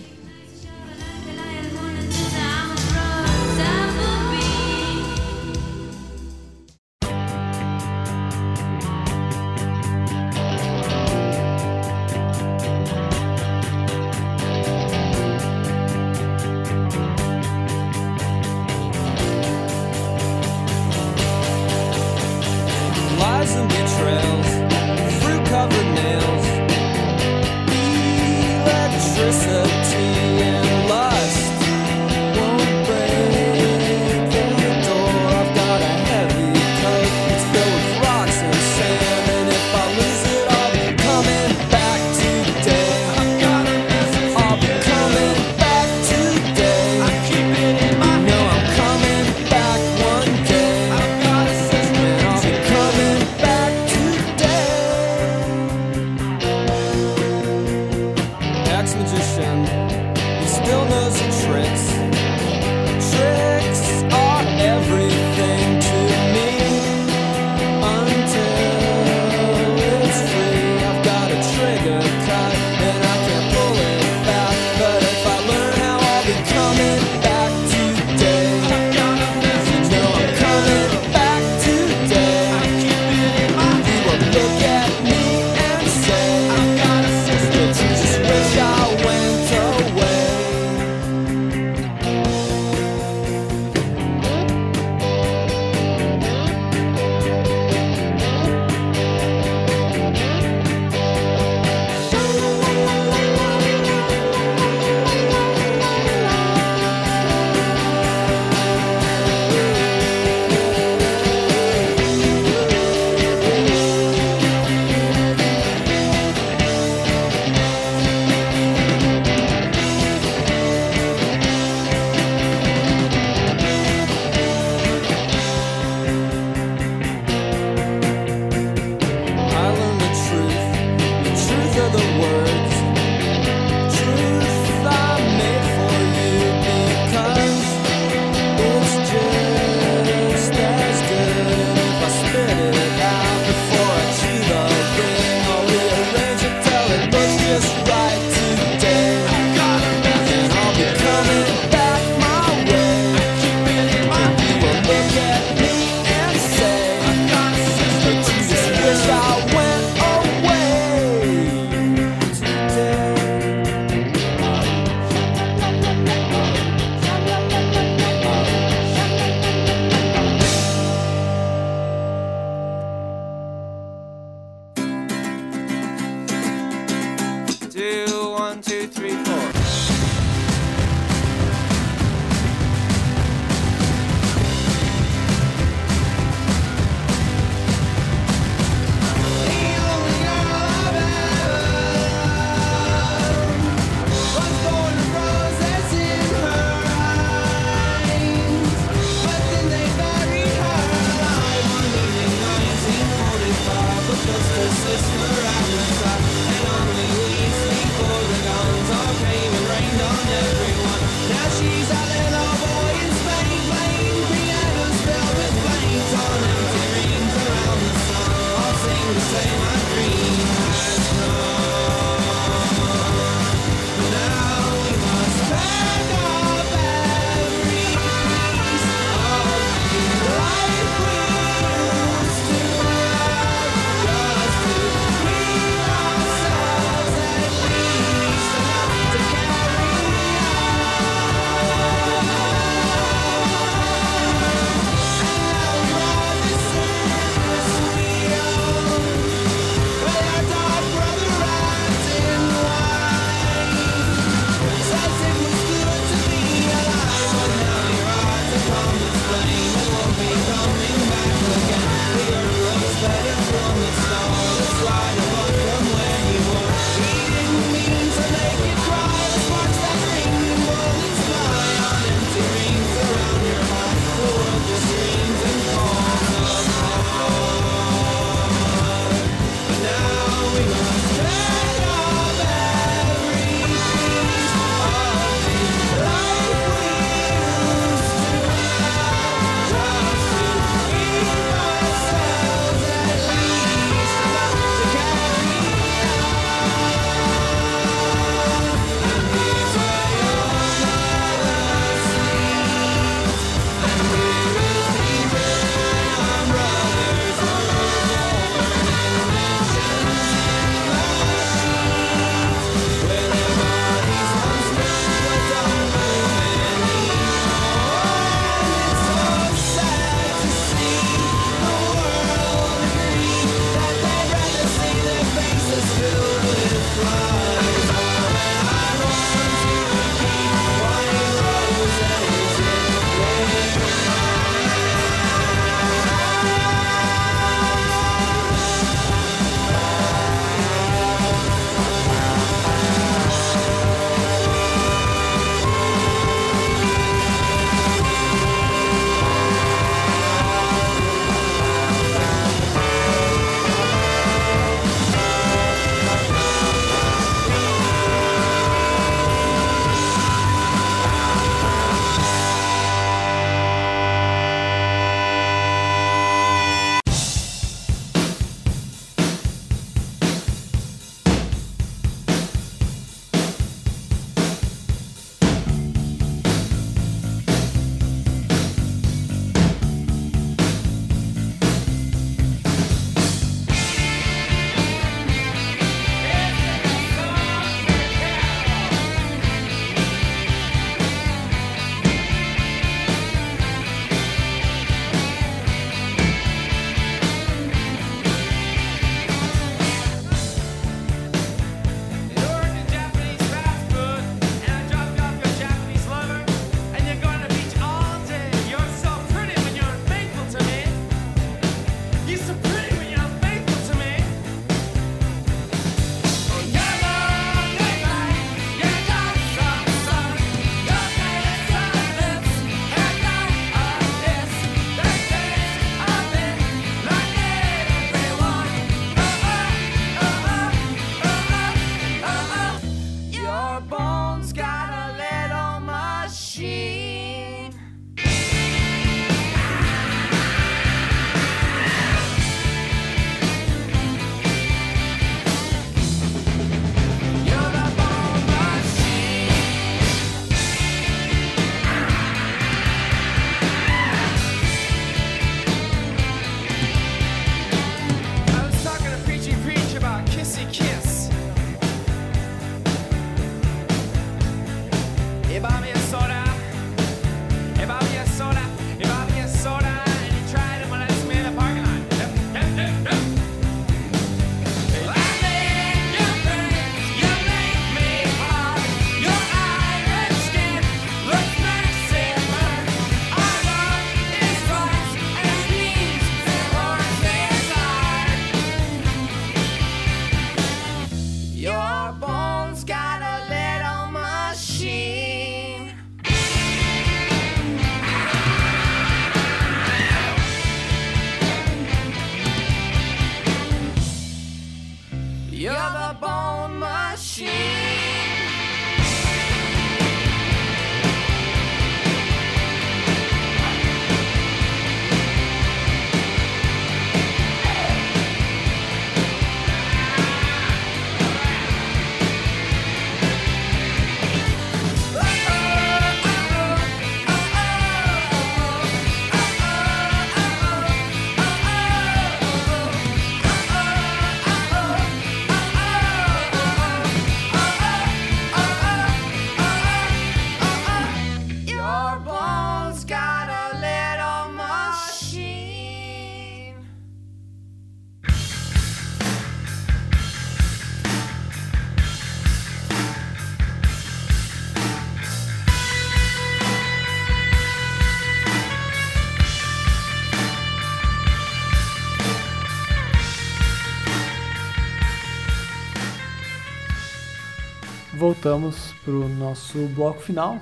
Voltamos pro nosso bloco final.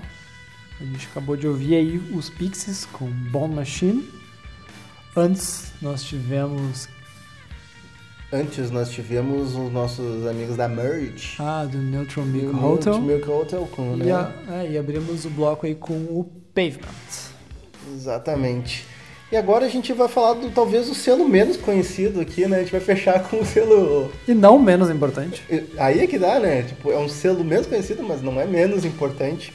A gente acabou de ouvir aí os Pixies com Bone Machine. Antes nós tivemos Antes nós tivemos os nossos amigos da Merge. ah, do Neutral E Milk o Hotel. Milk Hotel com, E, né? a- é, e abrimos o bloco aí com o Pavement. Exatamente. E agora a gente vai falar do talvez o selo menos conhecido aqui, né? A gente vai fechar com o selo. E não menos importante, Aí é que dá, né? Tipo, é um selo menos conhecido, mas não é menos importante.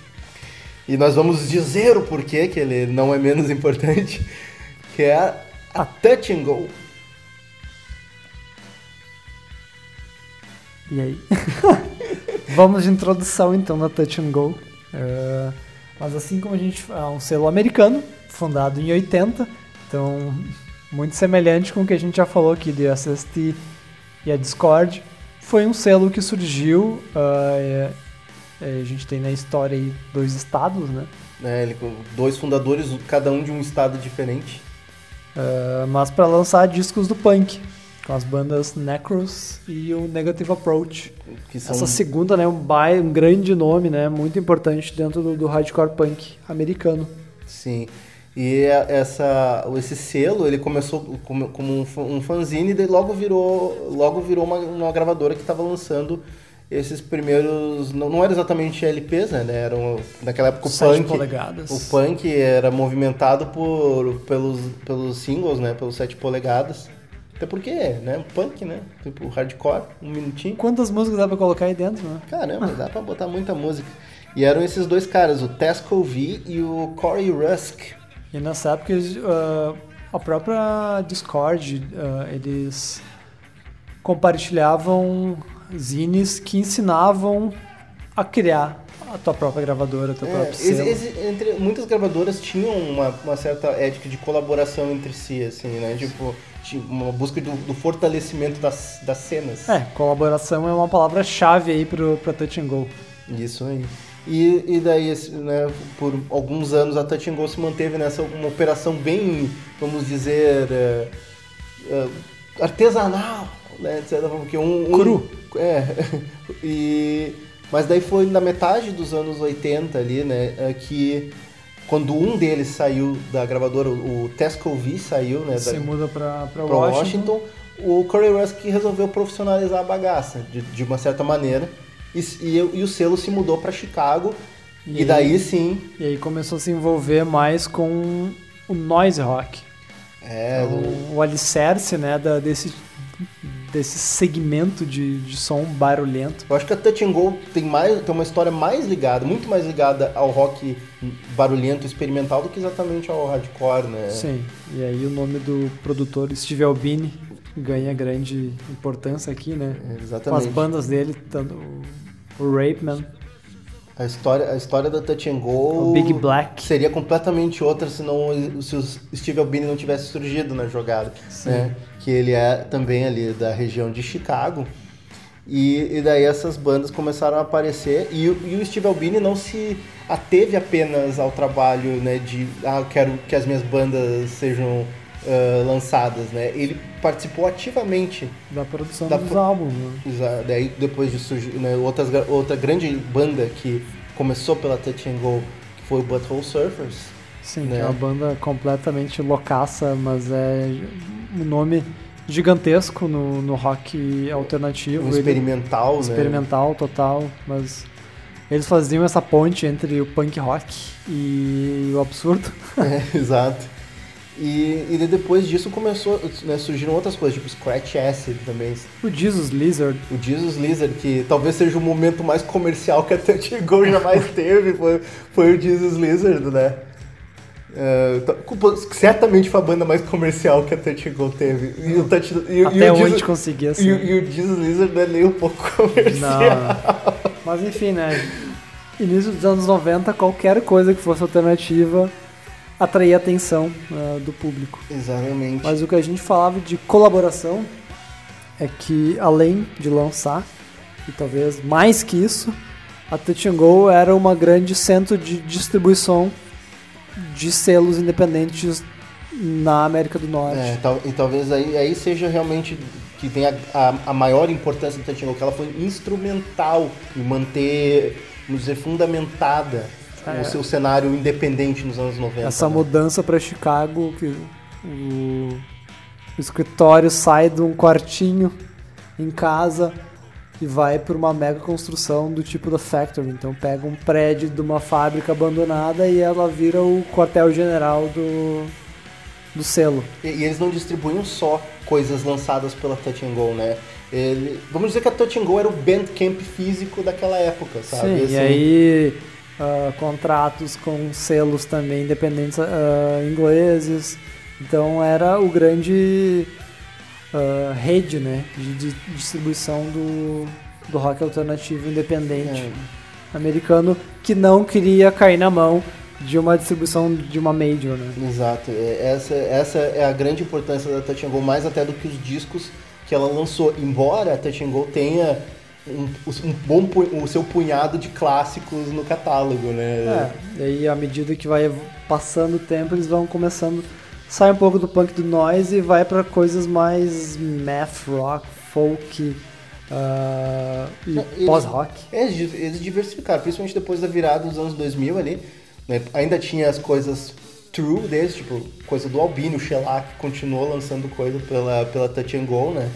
E nós vamos dizer o porquê que ele não é menos importante, [laughs] que é a, a Touch and Go. E aí? [laughs] Vamos de introdução então da Touch and Go. É, mas assim como a gente. É um selo americano, fundado em 80, então muito semelhante com o que a gente já falou aqui de SST e a Discord. Foi um selo que surgiu. ah, é- é, a gente tem na história aí dois estados, né? Né? Ele, dois fundadores, cada um de um estado diferente. Ah, mas para lançar discos do punk, com as bandas Necros e o Negative Approach. São Essa segunda, né, um, um grande nome, né, muito importante dentro do, do hardcore punk americano. Sim. E a- essa, esse selo, ele começou como, como um, fa- fanzine e logo virou, logo virou uma, uma gravadora que estava lançando esses primeiros... Não, não eram exatamente LPs, né? Eram, naquela época o punk... polegadas. O punk era movimentado por, pelos, pelos singles, né? Pelos 7 polegadas. Até porque, né? Punk, né? Tipo, hardcore, um minutinho. Quantas músicas dá pra colocar aí dentro, né? Caramba, dá pra botar muita música. E eram esses dois caras, o Tesco V e o Corey Rusk. E nessa época, ah, a própria Discord, ah, eles compartilhavam zines que ensinavam a criar a tua própria gravadora, teu É, próprio selo. entre, muitas gravadoras tinham uma, uma certa ética de colaboração entre si, assim, né? Tipo, uma busca do, do fortalecimento das, das cenas. É, colaboração é uma palavra-chave aí pro, pra Touch and Go. Isso aí. E, e daí, né, por alguns anos a Touch Go se manteve nessa uma operação bem, vamos dizer, é, é, artesanal, né, forma, porque um, um- Cru. É, [laughs] e, mas daí foi na metade dos anos 80 ali, né, é, que quando um deles saiu da gravadora, o Tesco V saiu, né, Se da, muda para Washington. Washington, o Corey Rusk resolveu profissionalizar a bagaça, de, de uma certa maneira, e, e, e o selo se mudou para Chicago, E e, daí sim, E aí começou a se envolver mais com o noise rock. é, Então, o alicerce né, da, desse, desse segmento de, de som barulhento. eu acho que a Touch and Go tem, mais, tem uma história mais ligada, muito mais ligada ao rock barulhento, experimental, do que exatamente ao hardcore, né? Sim. E aí o nome do produtor Steve Albini ganha grande importância aqui, né? É, Com as Exatamente. bandas dele, tanto o, Rape Man, A história, a história da Touch and Go o Big Black. seria completamente outra se, não, se o Steve Albini não tivesse surgido na jogada, né? Que ele é também ali da região de Chicago. E, e daí essas bandas começaram a aparecer e, o- e o Steve Albini não se ateve apenas ao trabalho, né, de ah, quero que as minhas bandas sejam ah, lançadas, né? Ele participou ativamente Da produção Da dos álbuns. Né? Daí depois de surgir, né, outras, outra grande banda que começou pela Touch and Go, que foi o Butthole Surfers. Sim, Né? que é uma banda completamente loucaça, mas é um nome gigantesco no, no rock alternativo. Um Ele- experimental, né? experimental total, mas eles faziam essa ponte entre o punk rock e o absurdo. [laughs] É, exato. E, e depois disso começou, né, surgiram outras coisas, tipo Scratch Acid também. O Jesus Lizard, O Jesus Lizard, que talvez seja o momento mais comercial que a Touch and Go [laughs] jamais teve, foi, foi o Jesus Lizard, né? Culpa- certamente foi a banda mais comercial que a Touch Go teve. E o Touch, e, até e o onde Jesus, conseguia e, ser. o- e o Jesus Lizard não é nem um pouco comercial. Não. Mas enfim, né? início dos anos 90, qualquer coisa que fosse alternativa atraía a atenção ah, do público. Exatamente. Mas o que a gente falava de colaboração é que além de lançar, e talvez mais que isso, a Touch and Go era uma grande centro de distribuição de selos independentes na América do Norte. É, tal- e talvez aí, aí seja realmente que tem a, a, a maior importância do Touch and Go, que ela foi instrumental em manter, vamos dizer, fundamentada É. o seu cenário independente nos anos 90. Essa né? mudança para Chicago, que o, o escritório sai de um quartinho em casa e vai para uma mega construção do tipo da Factory. Então pega um prédio de uma fábrica abandonada e ela vira o quartel-general do, do selo. E, e eles não distribuíam só coisas lançadas pela Touch Go, né? Ele, vamos dizer que a Touch Go era o bandcamp físico daquela época, sabe? Sim, Assim, e aí ah, contratos com selos também independentes ah, ingleses. Então era o grande ah, rede né, de, de distribuição do, do rock alternativo independente é, americano que não queria cair na mão de uma distribuição de uma major. Né? Exato, é, essa, essa é a grande importância da Touch Go, mais até do que os discos que ela lançou. Embora a Touch Go tenha um, um bom o seu punhado de clássicos no catálogo, né? É, e aí à medida que vai passando o tempo, eles vão começando sai um pouco do punk do noise e vai pra coisas mais math rock, folk ah, e eles- pós-rock. É, Eles, eles diversificaram, principalmente depois da virada dos anos 2000 ali. né? Ainda tinha as coisas true deles, tipo, coisa do Albino, o Shellac continuou lançando coisa pela, pela Touch and Go, né?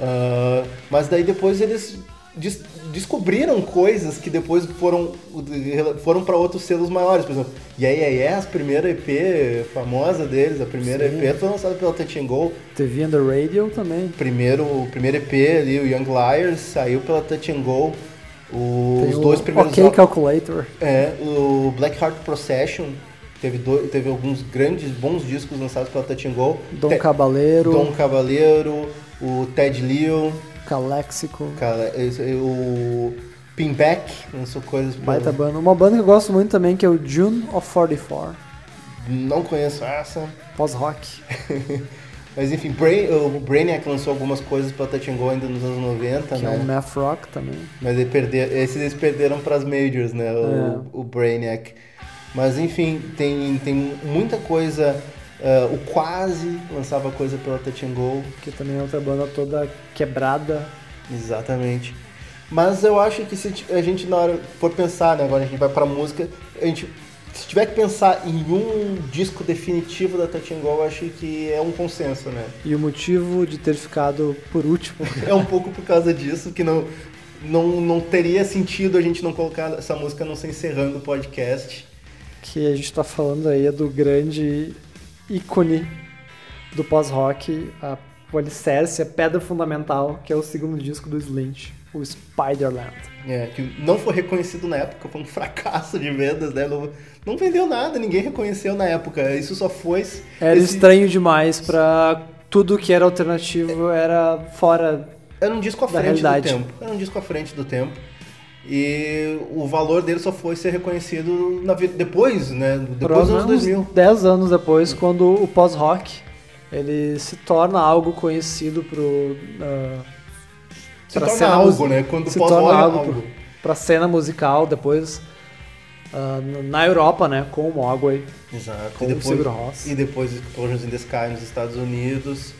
Ah, mas daí depois eles des- descobriram coisas que depois foram, foram para outros selos maiores. Por exemplo, Yeah Yeah Yes, a primeira EP famosa deles, a primeira Sim. EP foi lançada pela Touch Go. TV and the Radio também. Primeiro, o primeiro EP ali, o Young Liars, saiu pela Touch Go. O- os dois primeiros OK Calculator. é, o Black Heart Procession teve, do- teve alguns grandes, bons discos lançados pela Touch Go. Dom Te- Cabaleiro, Dom Cavaleiro, o Ted Leo, esse- o Pinback lançou coisas baita banda. Uma banda que eu gosto muito também, que é o June of 44, Não conheço essa. pós-rock. [laughs] Mas enfim, Brain, o Brainiac lançou algumas coisas pela Touch Go ainda nos anos 90, Que é né? um math rock também. Mas ele perder, esses eles perderam para as majors, né? O, É. o Brainiac. Mas enfim, tem, tem muita coisa. Ah, o Quase lançava coisa pela Touch and Go. Que também é outra banda toda quebrada. Exatamente. Mas eu acho que se a gente na hora for pensar, né, agora a gente vai pra música, a gente se tiver que pensar em um disco definitivo da Touch and Go, eu acho que é um consenso, né? E o motivo de ter ficado por último [laughs] É um pouco por causa disso que não não, não teria sentido a gente não colocar essa música não se encerrando o podcast. que a gente tá falando aí é do grande ícone do pós-rock, a o alicerce, a pedra fundamental, que é o segundo disco do Slint, o Spiderland. É, que não foi reconhecido na época, foi um [laughs] fracasso de vendas, né? Não, não vendeu nada, ninguém reconheceu na época. Isso só foi. Era esse- estranho demais pra tudo que era alternativo, era fora. Era um disco à frente do tempo. Era um disco à frente do tempo. E o valor dele só foi ser reconhecido na vida depois, né? Depois dos anos 2000. 10 anos depois, quando o pós-rock ele se torna algo conhecido pro. ah, Se torna cena algo, né? Quando se torna é algo algo. pra cena musical depois ah, na Europa, né, com o Mogwai, Exato. com e o depois, Sigur Rós. E depois Explosions in the Sky nos Estados Unidos.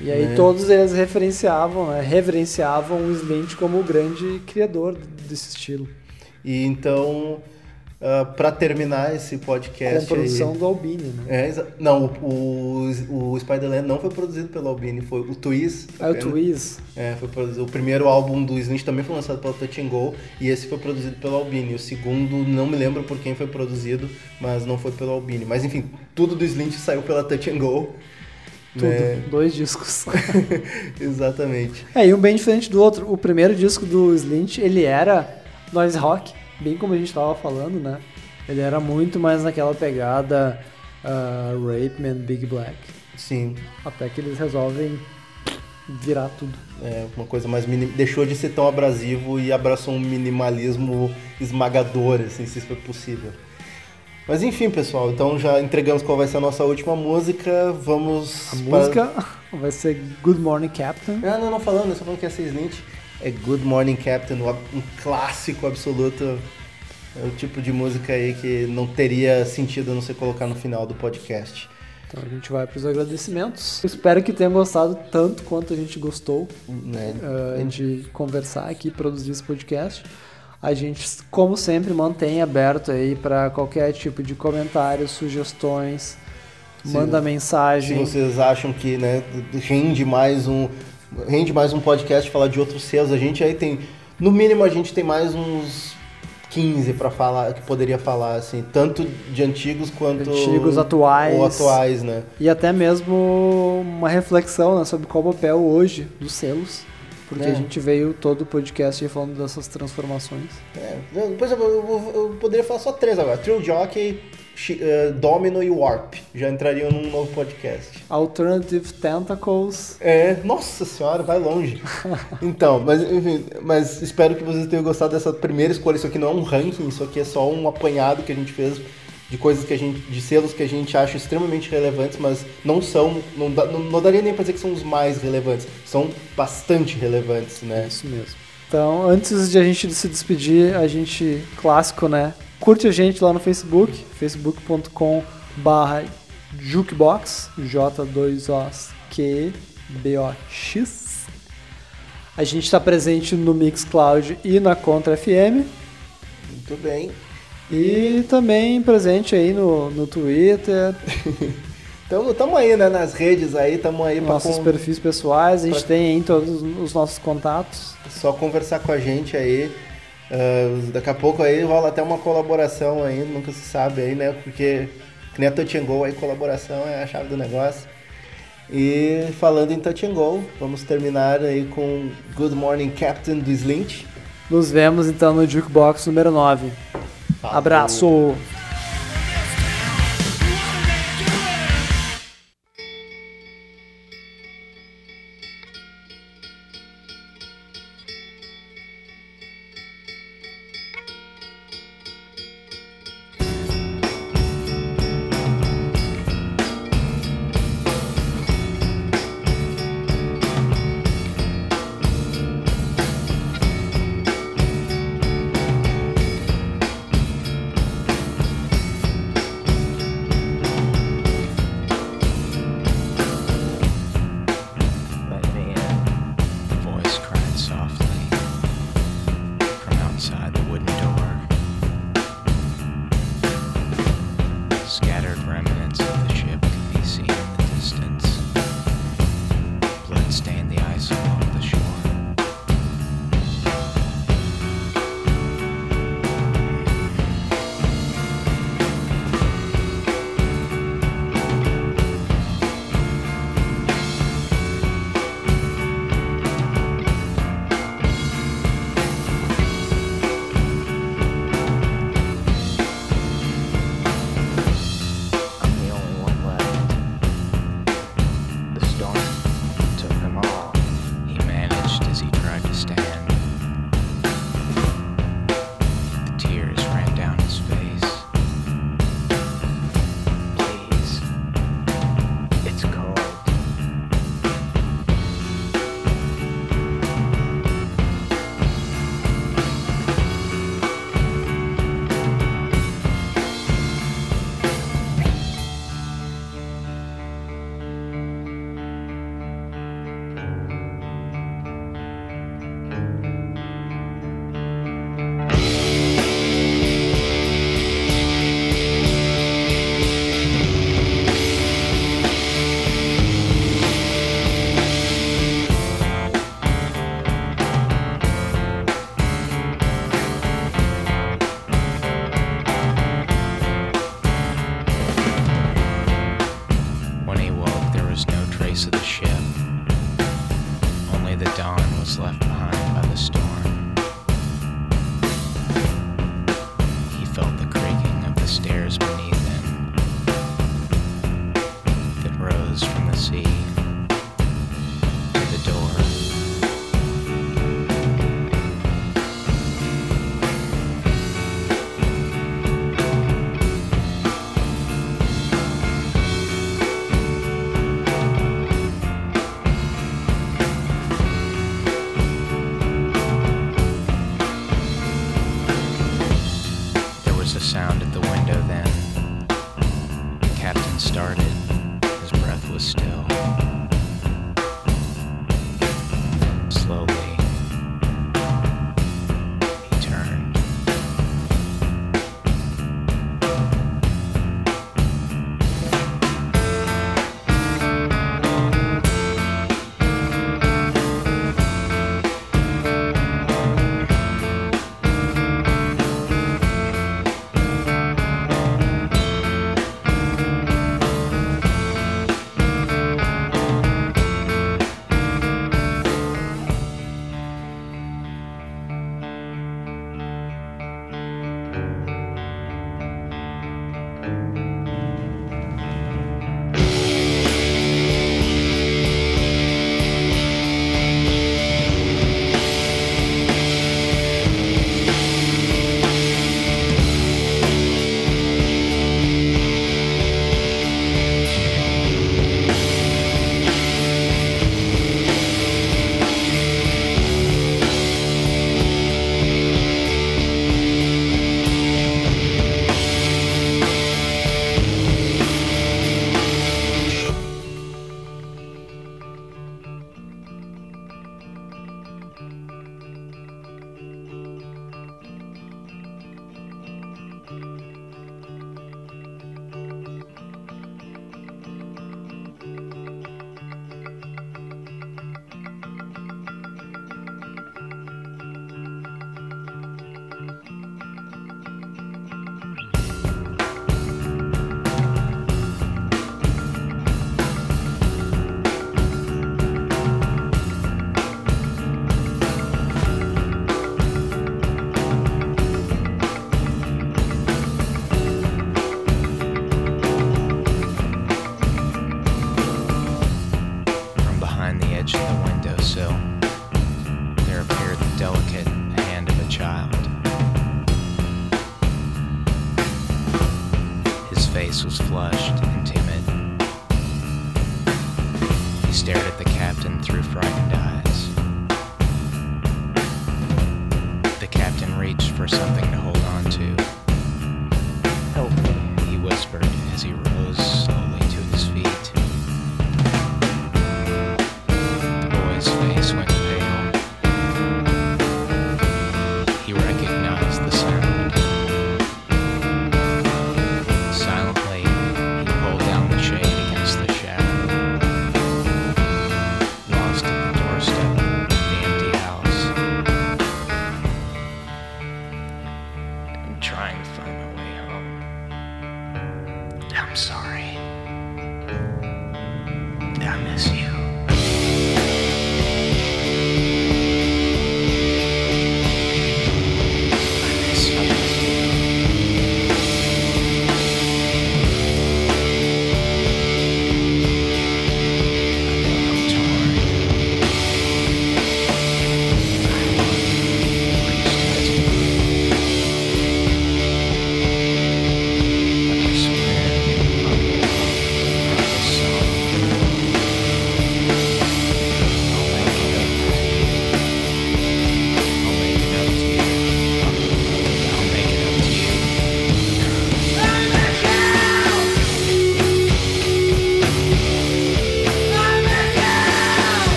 E aí né? todos eles referenciavam, né, reverenciavam o Slint como o grande criador desse estilo. E então, ah, pra terminar esse Com podcast produção aí... do Albini, né? É, não, o, o, o Spider-Man não foi produzido pelo Albini, foi o Twiz. Aí o apenas. Twiz, É, foi produzido. O primeiro álbum do Slint também foi lançado pela Touch and Go e esse foi produzido pelo Albini. O segundo, não me lembro por quem foi produzido, mas não foi pelo Albini. Mas enfim, tudo do Slint saiu pela Touch and Go. Tudo, né? dois discos. [laughs] Exatamente. É, e um bem diferente do outro. O primeiro disco do Slint, ele era noise rock, bem como a gente tava falando, né? Ele era muito mais naquela pegada uh, Rape Man, Big Black. Sim. Até que eles resolvem virar tudo. É, uma coisa mais mini... deixou de ser tão abrasivo e abraçou um minimalismo esmagador, assim, se isso foi possível. Mas enfim, pessoal, então já entregamos qual vai ser a nossa última música. Vamos. A para- música vai ser Good Morning Captain. Ah, não, não falando, eu só falando que é seis Lynch. É Good Morning Captain, um clássico absoluto. É o tipo de música aí que não teria sentido não ser colocar no final do podcast. Então a gente vai para os agradecimentos. Espero que tenham gostado tanto quanto a gente gostou Né? uh, de conversar aqui, produzir esse podcast. A gente, como sempre, mantém aberto aí para qualquer tipo de comentários, sugestões. Manda Se mensagem. vocês acham que né, rende mais um rende mais um podcast falar de outros seus, a gente aí tem no mínimo a gente tem mais uns 15 para falar que poderia falar assim, tanto de antigos quanto Antigos, atuais. ou atuais, né? E até mesmo uma reflexão né, sobre qual o papel hoje dos selos. Porque É. a gente veio todo o podcast falando dessas transformações. É, exemplo, eu, eu- eu poderia falar só três agora: Trill Jockey, Shi- eh, Domino e Warp. Já entrariam num novo podcast. Alternative Tentacles. É, nossa senhora, vai longe. [laughs] Então, mas enfim, mas espero que vocês tenham gostado dessa primeira escolha. Isso aqui não é um ranking, isso aqui é só um apanhado que a gente fez de coisas que a gente, de selos que a gente acha extremamente relevantes, mas não são, não, não, não daria nem pra dizer que são os mais relevantes, são bastante relevantes, né? Isso mesmo. Então, antes de a gente se despedir, a gente, clássico, né? Curte a gente lá no Facebook, facebook.com barra jukebox, J2OQ-B-O-X. A gente está presente no Mixcloud e na Contra FM. Muito bem. E também presente aí no, no Twitter, [laughs] Então, tamo aí, né, nas redes aí, tamo aí pra nossos con- perfis pessoais, a gente pra- tem aí todos os nossos contatos. só conversar com a gente aí. Ah, daqui a pouco aí rola até uma colaboração aí, nunca se sabe aí, né? Porque que nem a Touch and Go aí, colaboração é a chave do negócio. E falando em Touch and Go, vamos terminar aí com Good Morning Captain do Slint. Nos vemos então no Jukebox número 9. Abraço!